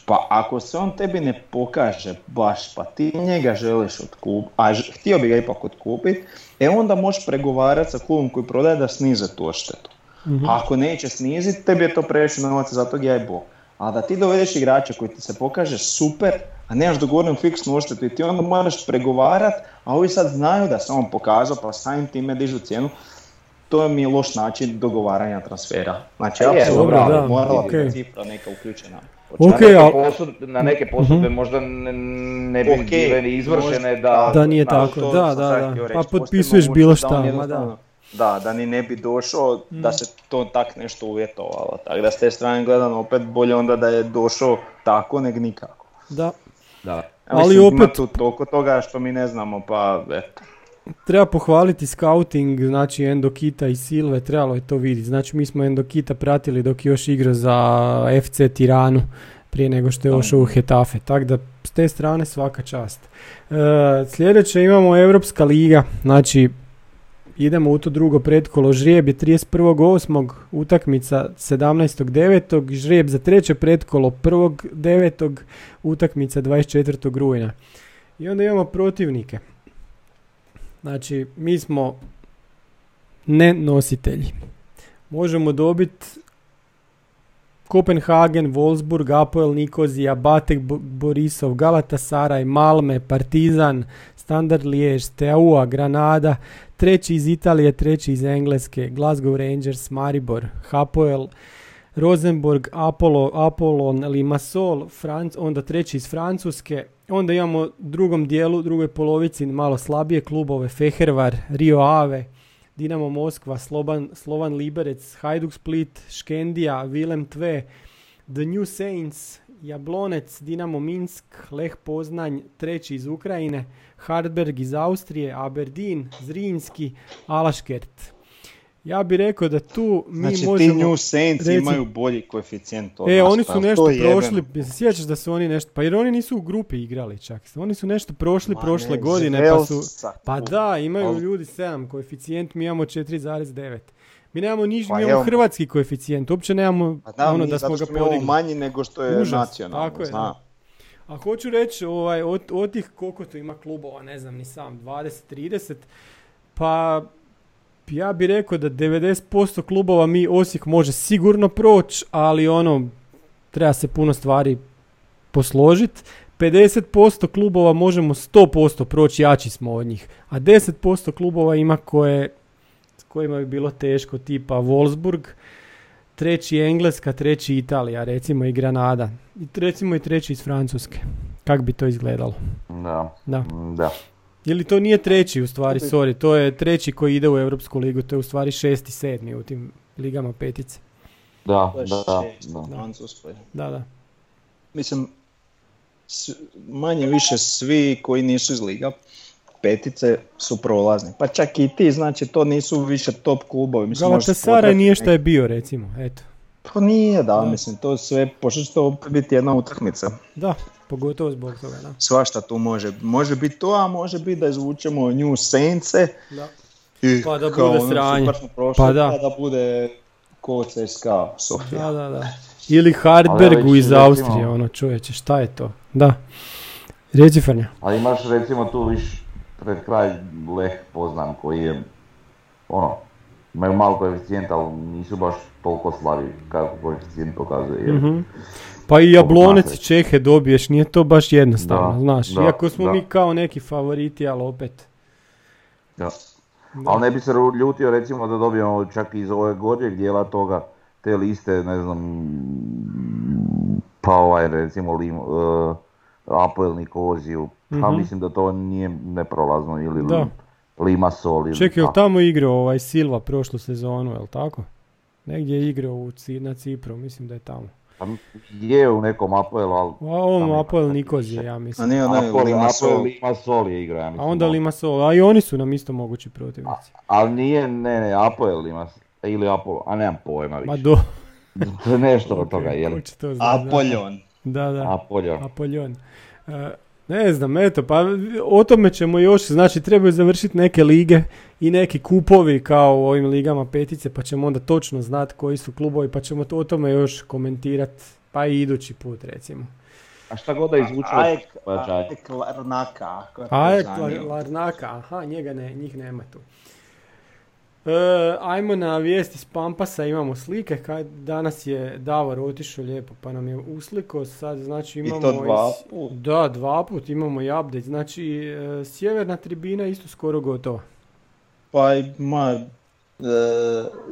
Pa ako se on tebi ne pokaže baš, pa ti njega želiš otkupiti, a htio bi ga ipak otkupiti, e onda možeš pregovarati sa klubom koji prodaje da snize tu odštetu. Mhm. A ako neće sniziti, tebi je to previše novaca, zato ja i bog. A da ti dovedeš igrača koji ti se pokaže super, a nemaš dogovorenu fiksnu odštetu i ti onda moraš pregovarat, a ovi sad znaju da se on pokazao, pa samim time dižu cijenu, to mi je loš način dogovaranja transfera. Znači, apsolutno dobro, da, morala okej. bi cifra neka uključena. Ok, na, neke al- posud- na neke posudbe možda ne, ne bi Ok, bile ni izvršene možda- da... Da nije tako, to da, da, da. htio reći. Pa potpisuješ bilo da šta, on ma da. Da, da ni ne bi došao, Mm. da se to tak nešto uvjetovalo. Tako da s te strane gledano opet bolje onda da je došao tako nego nikako. Da, Da. Ali opet- tu toliko toga što mi ne znamo, pa eto. Treba pohvaliti scouting, znači Endokita i Silve, trebalo je to vidjeti. Znači mi smo Endokita pratili dok je još igrao za FC Tiranu prije nego što je ošao u Hetafe. Tako da s te strane svaka čast. E, sljedeće imamo Europska liga, znači idemo u to drugo pretkolo. Žrijeb je 31.8. utakmica 17.9. Žrijeb za treće pretkolo 1.9. utakmica 24. rujna. I onda imamo protivnike. Znači, mi smo ne nositelji. Možemo dobiti Kopenhagen, Wolfsburg, Apoel, Nikozija, Batek, Bo- Borisov, Galatasaraj, Malme, Partizan, Standard Liège, Steaua, Granada, treći iz Italije, treći iz Engleske, Glasgow Rangers, Maribor, Hapoel, Rosenborg, Apollo, Apollon, Limassol, Franc, onda treći iz Francuske, onda imamo u drugom dijelu, drugoj polovici malo slabije klubove, Fehervar, Rio Ave, Dinamo Moskva, Sloban, Slovan Liberec, Hajduk Split, Škendija, Willem Tve, The New Saints, Jablonec, Dinamo Minsk, Leh Poznanj, treći iz Ukrajine, Hardberg iz Austrije, Aberdeen, Zrinski, Alaškert. Ja bih rekao da tu mi Znači možemo... ti New Saints reci- imaju bolji koeficijent od E, nas, oni pa su jel nešto to prošli, jel se sjećaš da su oni nešto, pa jer oni nisu u grupi igrali čak, oni su nešto prošli Ma prošle ne, godine, pa su, pa da, imaju Ali- ljudi 7 koeficijent, mi imamo 4,9. Mi nemamo niš, Pa mi imamo hrvatski koeficijent, uopće nemamo Pa da, ono mi da zato smo ga podigli. manji nego što je Užas, nacionalno, tako je, zna. A hoću reći, ovaj, od, od tih koliko tu ima klubova, ne znam ni sam, 20-30, pa ja bih rekao da 90% klubova mi Osijek može sigurno proći, ali ono, treba se puno stvari posložiti. 50% klubova možemo 100% proći, jači smo od njih. A 10% klubova ima koje, s kojima bi bilo teško, tipa Wolfsburg, treći Engleska, treći Italija, recimo i Granada. I recimo i treći iz Francuske. Kak bi to izgledalo? Da, Da. da. Ili to nije treći u stvari, sorry, to je treći koji ide u Europsku ligu, to je u stvari šesti, sedmi u tim ligama petice. Da, To da, da, da. Da, da. Mislim, s- manje više svi koji nisu iz liga petice su prolazni. Pa čak i ti, znači to nisu više top klubovi. Mislim, potrati nije šta je bio, recimo, eto. Pa nije, da, Da. mislim, to sve, pošto će to biti jedna utakmica. Da, pogotovo zbog toga, da. Svašta tu može. Može biti to, a može biti da izvučemo New Saints-e da. i Pa da kao bude ono, sranje. prošli, Pa da. pa da bude ko CSKA Sofija. Da, da, da. Ili Hardbergu iz recimo- Austrije, ono čovječe, šta je to? Da. Reci Frnja. Ali imaš recimo tu viš pred kraj Leh Poznan koji je ono, imaju malo koeficijent, ali nisu baš toliko slabi kako koeficijent pokazuje. jer- Mhm. Pa i Jablonec Čehe dobiješ, nije to baš jednostavno, Da, znaš. da, Iako smo da. mi kao neki favoriti, ali opet. Da. Da. Ali ne bi se ljutio recimo da dobijemo čak iz ove gornjeg dijela toga, te liste, ne znam, pa ovaj recimo Lim, uh, Apoel Nikoziju, pa Mhm. mislim da to nije neprolazno ili Da. Limasol ili Čekaj, jel tamo igrao ovaj Silva prošlu sezonu, jel tako? Negdje je igrao u, na Cipru, mislim da je tamo. Pa je u nekom Apoelu, ali... A ovom tamo ima Apoel više. ja A mislim. nije onaj Apoel, Limassol je igrao, ja A mislim. onda no. Limassol, a i oni su nam isto mogući protivnici. Ali nije, ne, ne, Apoel Limassol, ili Apoel, a nemam pojma Ma više. do... To je nešto od toga, da. Apoljon. Da, da. Apoljon. Apoljon. E, ne znam, eto, pa o tome ćemo još, znači trebaju završiti neke lige i neki kupovi kao u ovim ligama petice, pa ćemo onda točno znati koji su klubovi, pa ćemo to, o tome još komentirati, pa i idući put recimo. A šta god da izvuče od Ajek, pojačanja. Ajek Larnaka. Ajek Larnaka, aha, njega ne, njih nema tu. E, ajmo na vijesti s Pampasa, imamo slike, kaj, danas je Davor otišao lijepo pa nam je usliko, sad znači I imamo... to dva put. Da, dva put imamo i update, znači e, sjeverna tribina isto skoro gotova. Pa ima e,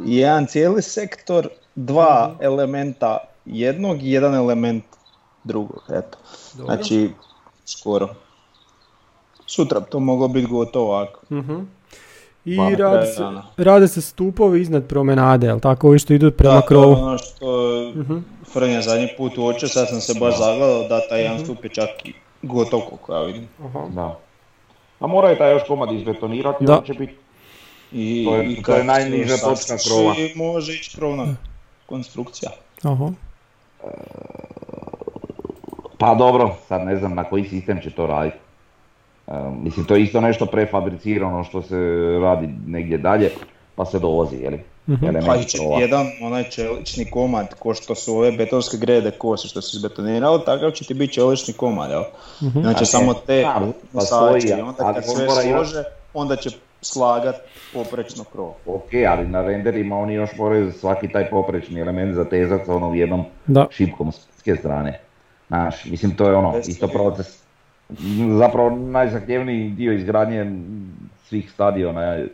jedan cijeli sektor, dva Mhm. elementa jednog i jedan element drugog. Eto. Dobro. Znači, skoro. Sutra bi to moglo biti gotovo ako. Mhm. I Pa, rade se, rade se stupovi iznad promenade, jel tako, ovi što idu prema Da, to je krovu. ono što Mhm. Franja zadnji put uočio, sad sam se baš zagledao da taj jedan stup je čak i Gotovo koliko ja vidim. Aha. Da. A mora je taj još komad izbetonirati, Da. on će biti I, To je- i to je najniža se točka krova. može ići krovna konstrukcija. Aha. Pa dobro, sad ne znam na koji sistem će to raditi. E, mislim, to je isto nešto prefabricirano što se radi negdje dalje, pa se dovozi, jeli? Mhm. Pa i jedan onaj čelični komad, ko što su ove betonske grede kose što se izbetoniralo, takav će ti biti čelični komad, jel? Znači A samo te pa i onda kad on sve slože, onda će slagat poprečno krov. Ok, ali na renderima oni još moraju svaki taj poprečni element zatezati sa onom jednom Da. šipkom s strane. Znaš, mislim to je ono, isto proces. Zapravo najzahtjevniji dio izgradnje svih stadiona je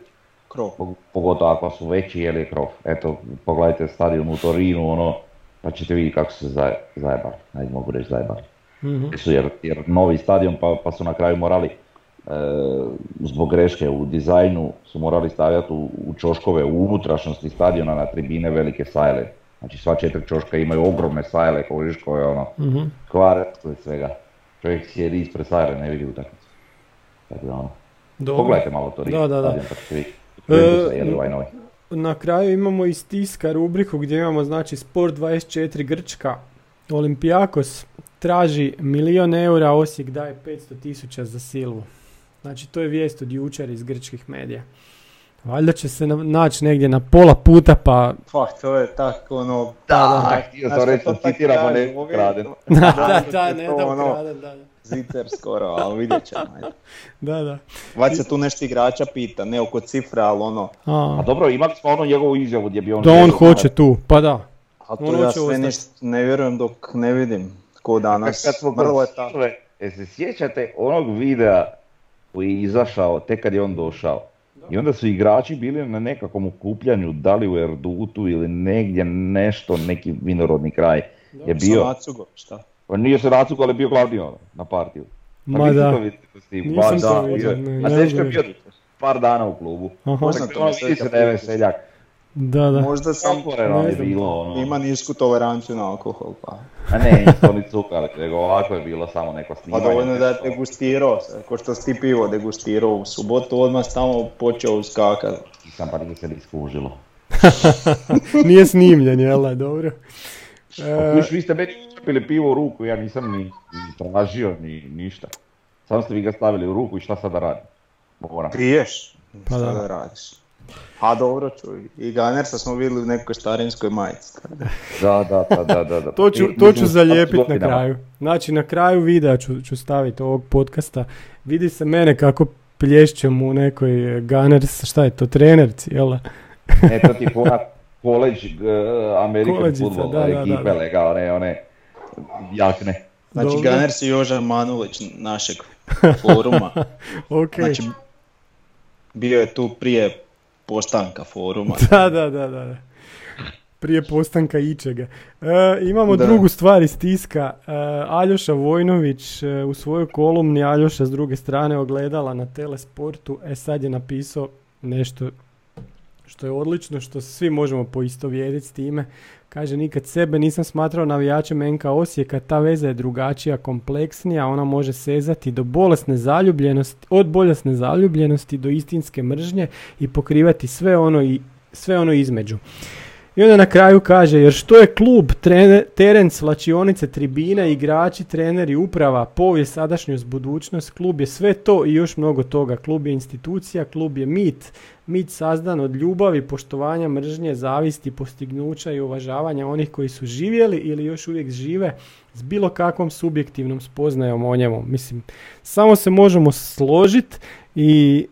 Krov. Pog- pogotovo ako su veći je krov. Eto, pogledajte stadion u Torinu, ono, pa ćete vidjeti kako su se zaje, zajebali, ajde mogu reći zajebali. Mhm. Su jer, jer novi stadion pa, pa su na kraju morali, e, zbog greške u dizajnu, su morali stavljati u, u čoškove u unutrašnjosti stadiona na tribine velike sajle. Znači sva četiri čoška imaju ogromne sajle koje ono, Mhm. kvare od svega. Čovjek sjedi ispred sajle, ne vidi utakmicu. Tako da ono, Dobro. pogledajte malo to Da, da, da. vidjeti. E? Na kraju imamo iz tiska rubriku gdje imamo znači Sport 24 Grčka. Olimpijakos traži milion eura, Osijek daje 500 tisuća za Silvu. Znači to je vijest od jučer iz grčkih medija. Valjda će se na- naći negdje na pola puta pa... Pa to je tako ono... Da, htio sam znaš reći, što to tak citiramo ne kraden. Da, Da, da, da, ne to da ono- ukraden, da, da. Zicer skoro, ali vidjet ćemo. Da, da. Vać se tu nešto igrača pita, ne oko cifra, ali ono... A, A dobro, imali smo ono njegovu izjavu gdje bi on... da on hoće tu, pa da. A to On ja sve ništa ne vjerujem dok ne vidim ko danas. Kad smo Vrlo je tako. Jel se sjećate onog videa koji je izašao tek kad je on došao? I onda su igrači bili na nekakvom okupljanju, da li u Erdutu ili negdje nešto, neki vinorodni kraj je bio. Sa Macugo, šta? Pa nije se racugo, ali je bio glavni ono, na partiju. Pa Ma nisi da. to vidio? Nisam Pa to da, vidio, je. ne, A je bio par dana u klubu. Aha. Poznato mi se vidi se kad da. Da, da. Možda sam Otvoreno je bilo ono. ima nisku toleranciju na alkohol, pa. A ne, to ni cukar, nego ovako je bilo samo neko Pa snimanje. dovoljno je da je degustirao, ko što si ti pivo degustirao u subotu, odmah tamo počeo uskakat. Sam pa nije se ni skužilo. Nije snimljen, jel da, dobro. E, Viš, vi ste meni pili pivo u ruku, ja nisam ni, ni tražio, ni ništa. Samo ste vi ga stavili u ruku i šta sada radim? Moram. Piješ? Pa Šta da. da radiš? A dobro čuj, i Ganersa smo vidjeli u nekoj starinskoj majici. da. Da, da, da, da, da. da. To ću, I- to ću zalijepiti na kraju. Znači, na kraju videa ću, ću staviti ovog podcasta. Vidi se mene kako plješćem u nekoj Gunners, šta je to, trenerci, jel da? E, to ti je ona college uh, American football da, da, da, ekipe, da. lega, one, one jakne. Znači Dobro. Gunners i Joža Manulić našeg foruma. Ok. Znači, bio je tu prije postanka foruma. Da, da, da, da. Prije postanka ičega. E, imamo Da. drugu stvar iz tiska. E, Aljoša Vojnović e, u svojoj kolumni Aljoša s druge strane ogledala na Telesportu. E sad je napisao nešto što je odlično, što svi možemo poistovjetiti s time. Kaže, nikad sebe nisam smatrao navijačem NK Osijeka, ta veza je drugačija, kompleksnija, ona može sezati do bolesne zaljubljenosti, od bolesne zaljubljenosti do istinske mržnje i pokrivati sve ono i sve ono između. I onda na kraju kaže, jer što je klub, trener, teren, slačionice, tribine, igrači, treneri, uprava, povijest, sadašnjost, budućnost, klub je sve to i još mnogo toga. Klub je institucija, klub je mit, mit sazdan od ljubavi, poštovanja, mržnje, zavisti, postignuća i uvažavanja onih koji su živjeli ili još uvijek žive s bilo kakvom subjektivnom spoznajom o njemu. Mislim, samo se možemo složiti i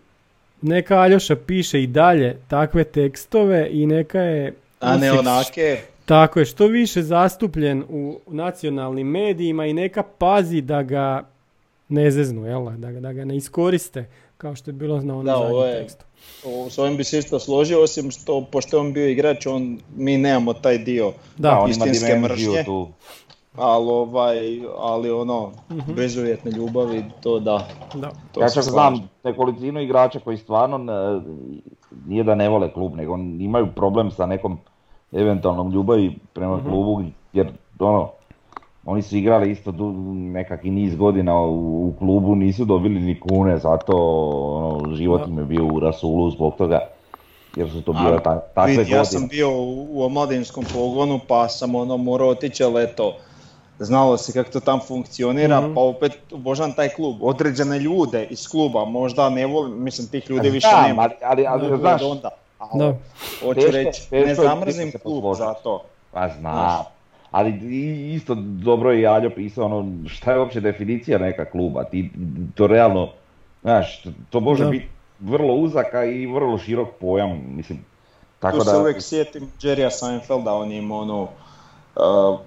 neka Aljoša piše i dalje takve tekstove i neka je A ne onake, tako je, što više zastupljen u nacionalnim medijima i neka pazi da ga ne zeznu, jel? da? Da, ga, da ga ne iskoriste, kao što je bilo na onom Da, ovo zadnjem je- tekstu. o- s ovim bi se isto složio, osim što, pošto on bio igrač, on, mi nemamo taj dio, Da, Da, on ima istinske dimenziju mržnje. tu. ali, ovaj, ali ono, bezuvjetne ljubavi, to da. da. To ja se čak znam nekolicinu igrača koji stvarno ne- nije da ne vole klub, nego imaju problem sa nekom eventualnom ljubavi prema klubu, jer ono, oni su igrali isto nekakvi niz godina u, klubu, nisu dobili ni kune, zato ono, život im je bio u rasulu zbog toga. Jer su to bile ta, takve godine. Ja sam bio u, omladinskom pogonu pa sam ono morao otići, ali eto, znalo se kako to tam funkcionira, mm pa opet obožavam taj klub. Određene ljude iz kluba možda ne volim, mislim tih ljudi više nema. Ali, ali, ali znaš, onda, ali, hoću reći, ne zamrzim klub za to. Pa znam, ali isto dobro je Aljo pisao ono, šta je uopće definicija neka kluba, ti to realno, znaš, to može biti vrlo uzaka i vrlo širok pojam, mislim. Tako tu da... se uvijek sjetim Jerrya Seinfelda, on je imao ono,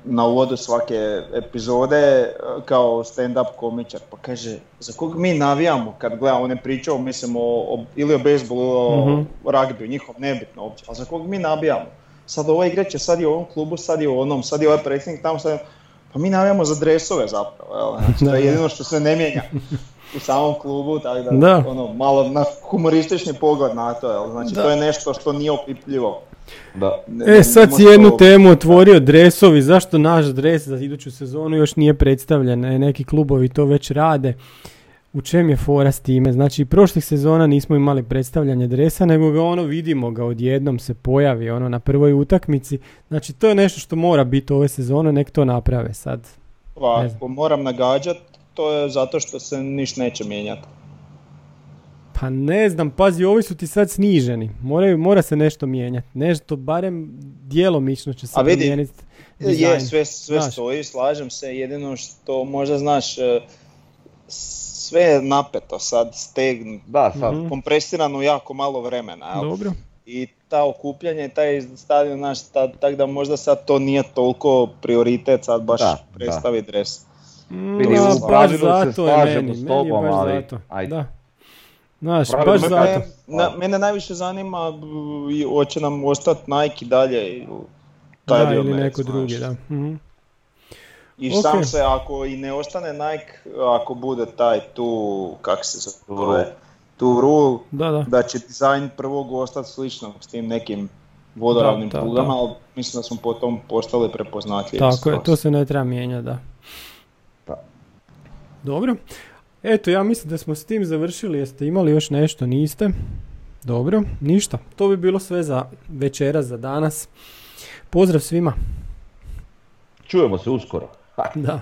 na uvodu svake epizode uh, kao stand-up komičar, pa kaže, za kog mi navijamo kad gledamo, on je pričao, mislim, o, ili o bejsbolu, ili o mm-hmm. ragbiju, njihov nebitno uopće, a za kog mi navijamo? sad ovaj igrač sad je u ovom klubu, sad je u onom, sad je ovaj predsjednik tamo, sad je... Pa mi navijamo za dresove zapravo, znači, to je jedino što se ne mijenja u samom klubu, tako da, da. ono, malo na humoristični pogled na to, jel? znači to je nešto što nije opipljivo. Da. e, sad si jednu temu otvorio, dresovi, zašto naš dres za iduću sezonu još nije predstavljen, e, neki klubovi to već rade. U čem je fora s time? Znači, prošlih sezona nismo imali predstavljanje dresa, nego ga ono vidimo ga odjednom se pojavi ono na prvoj utakmici. Znači, to je nešto što mora biti ove sezone, nek to naprave sad. Pa, ako moram nagađat, to je zato što se niš neće mijenjati. Pa ne znam, pazi, ovi su ti sad sniženi. Moraju, mora se nešto mijenjati. Nešto, barem djelomično će se promijeniti. Je, sve, sve stoji, slažem se. Jedino što možda znaš, e, sve je napeto sad, stegn, da, sad. Mhm. kompresirano jako malo vremena. Jel? Dobro. I ta okupljanje, taj stadion naš, tako da možda sad to nije toliko prioritet sad baš da, predstaviti dres. Mm, da, baš zato je meni, meni baš zato. Ajde. Da. Znaš, baš zato. Na, mene najviše zanima, hoće nam ostati Nike dalje. Taj da, ili neko drugi, da. Mm-hmm. I okay. sam se, ako i ne ostane Nike, ako bude taj tu, kak se zove, tu rule, da, da. da će dizajn prvog ostati slično s tim nekim vodoravnim da, plugama, ali mislim da smo potom postali prepoznatljivi. Tako je, to se ne treba mijenjati, da. da. Dobro. Eto, ja mislim da smo s tim završili. Jeste imali još nešto? Niste? Dobro, ništa. To bi bilo sve za večera, za danas. Pozdrav svima. Čujemo se uskoro. Da.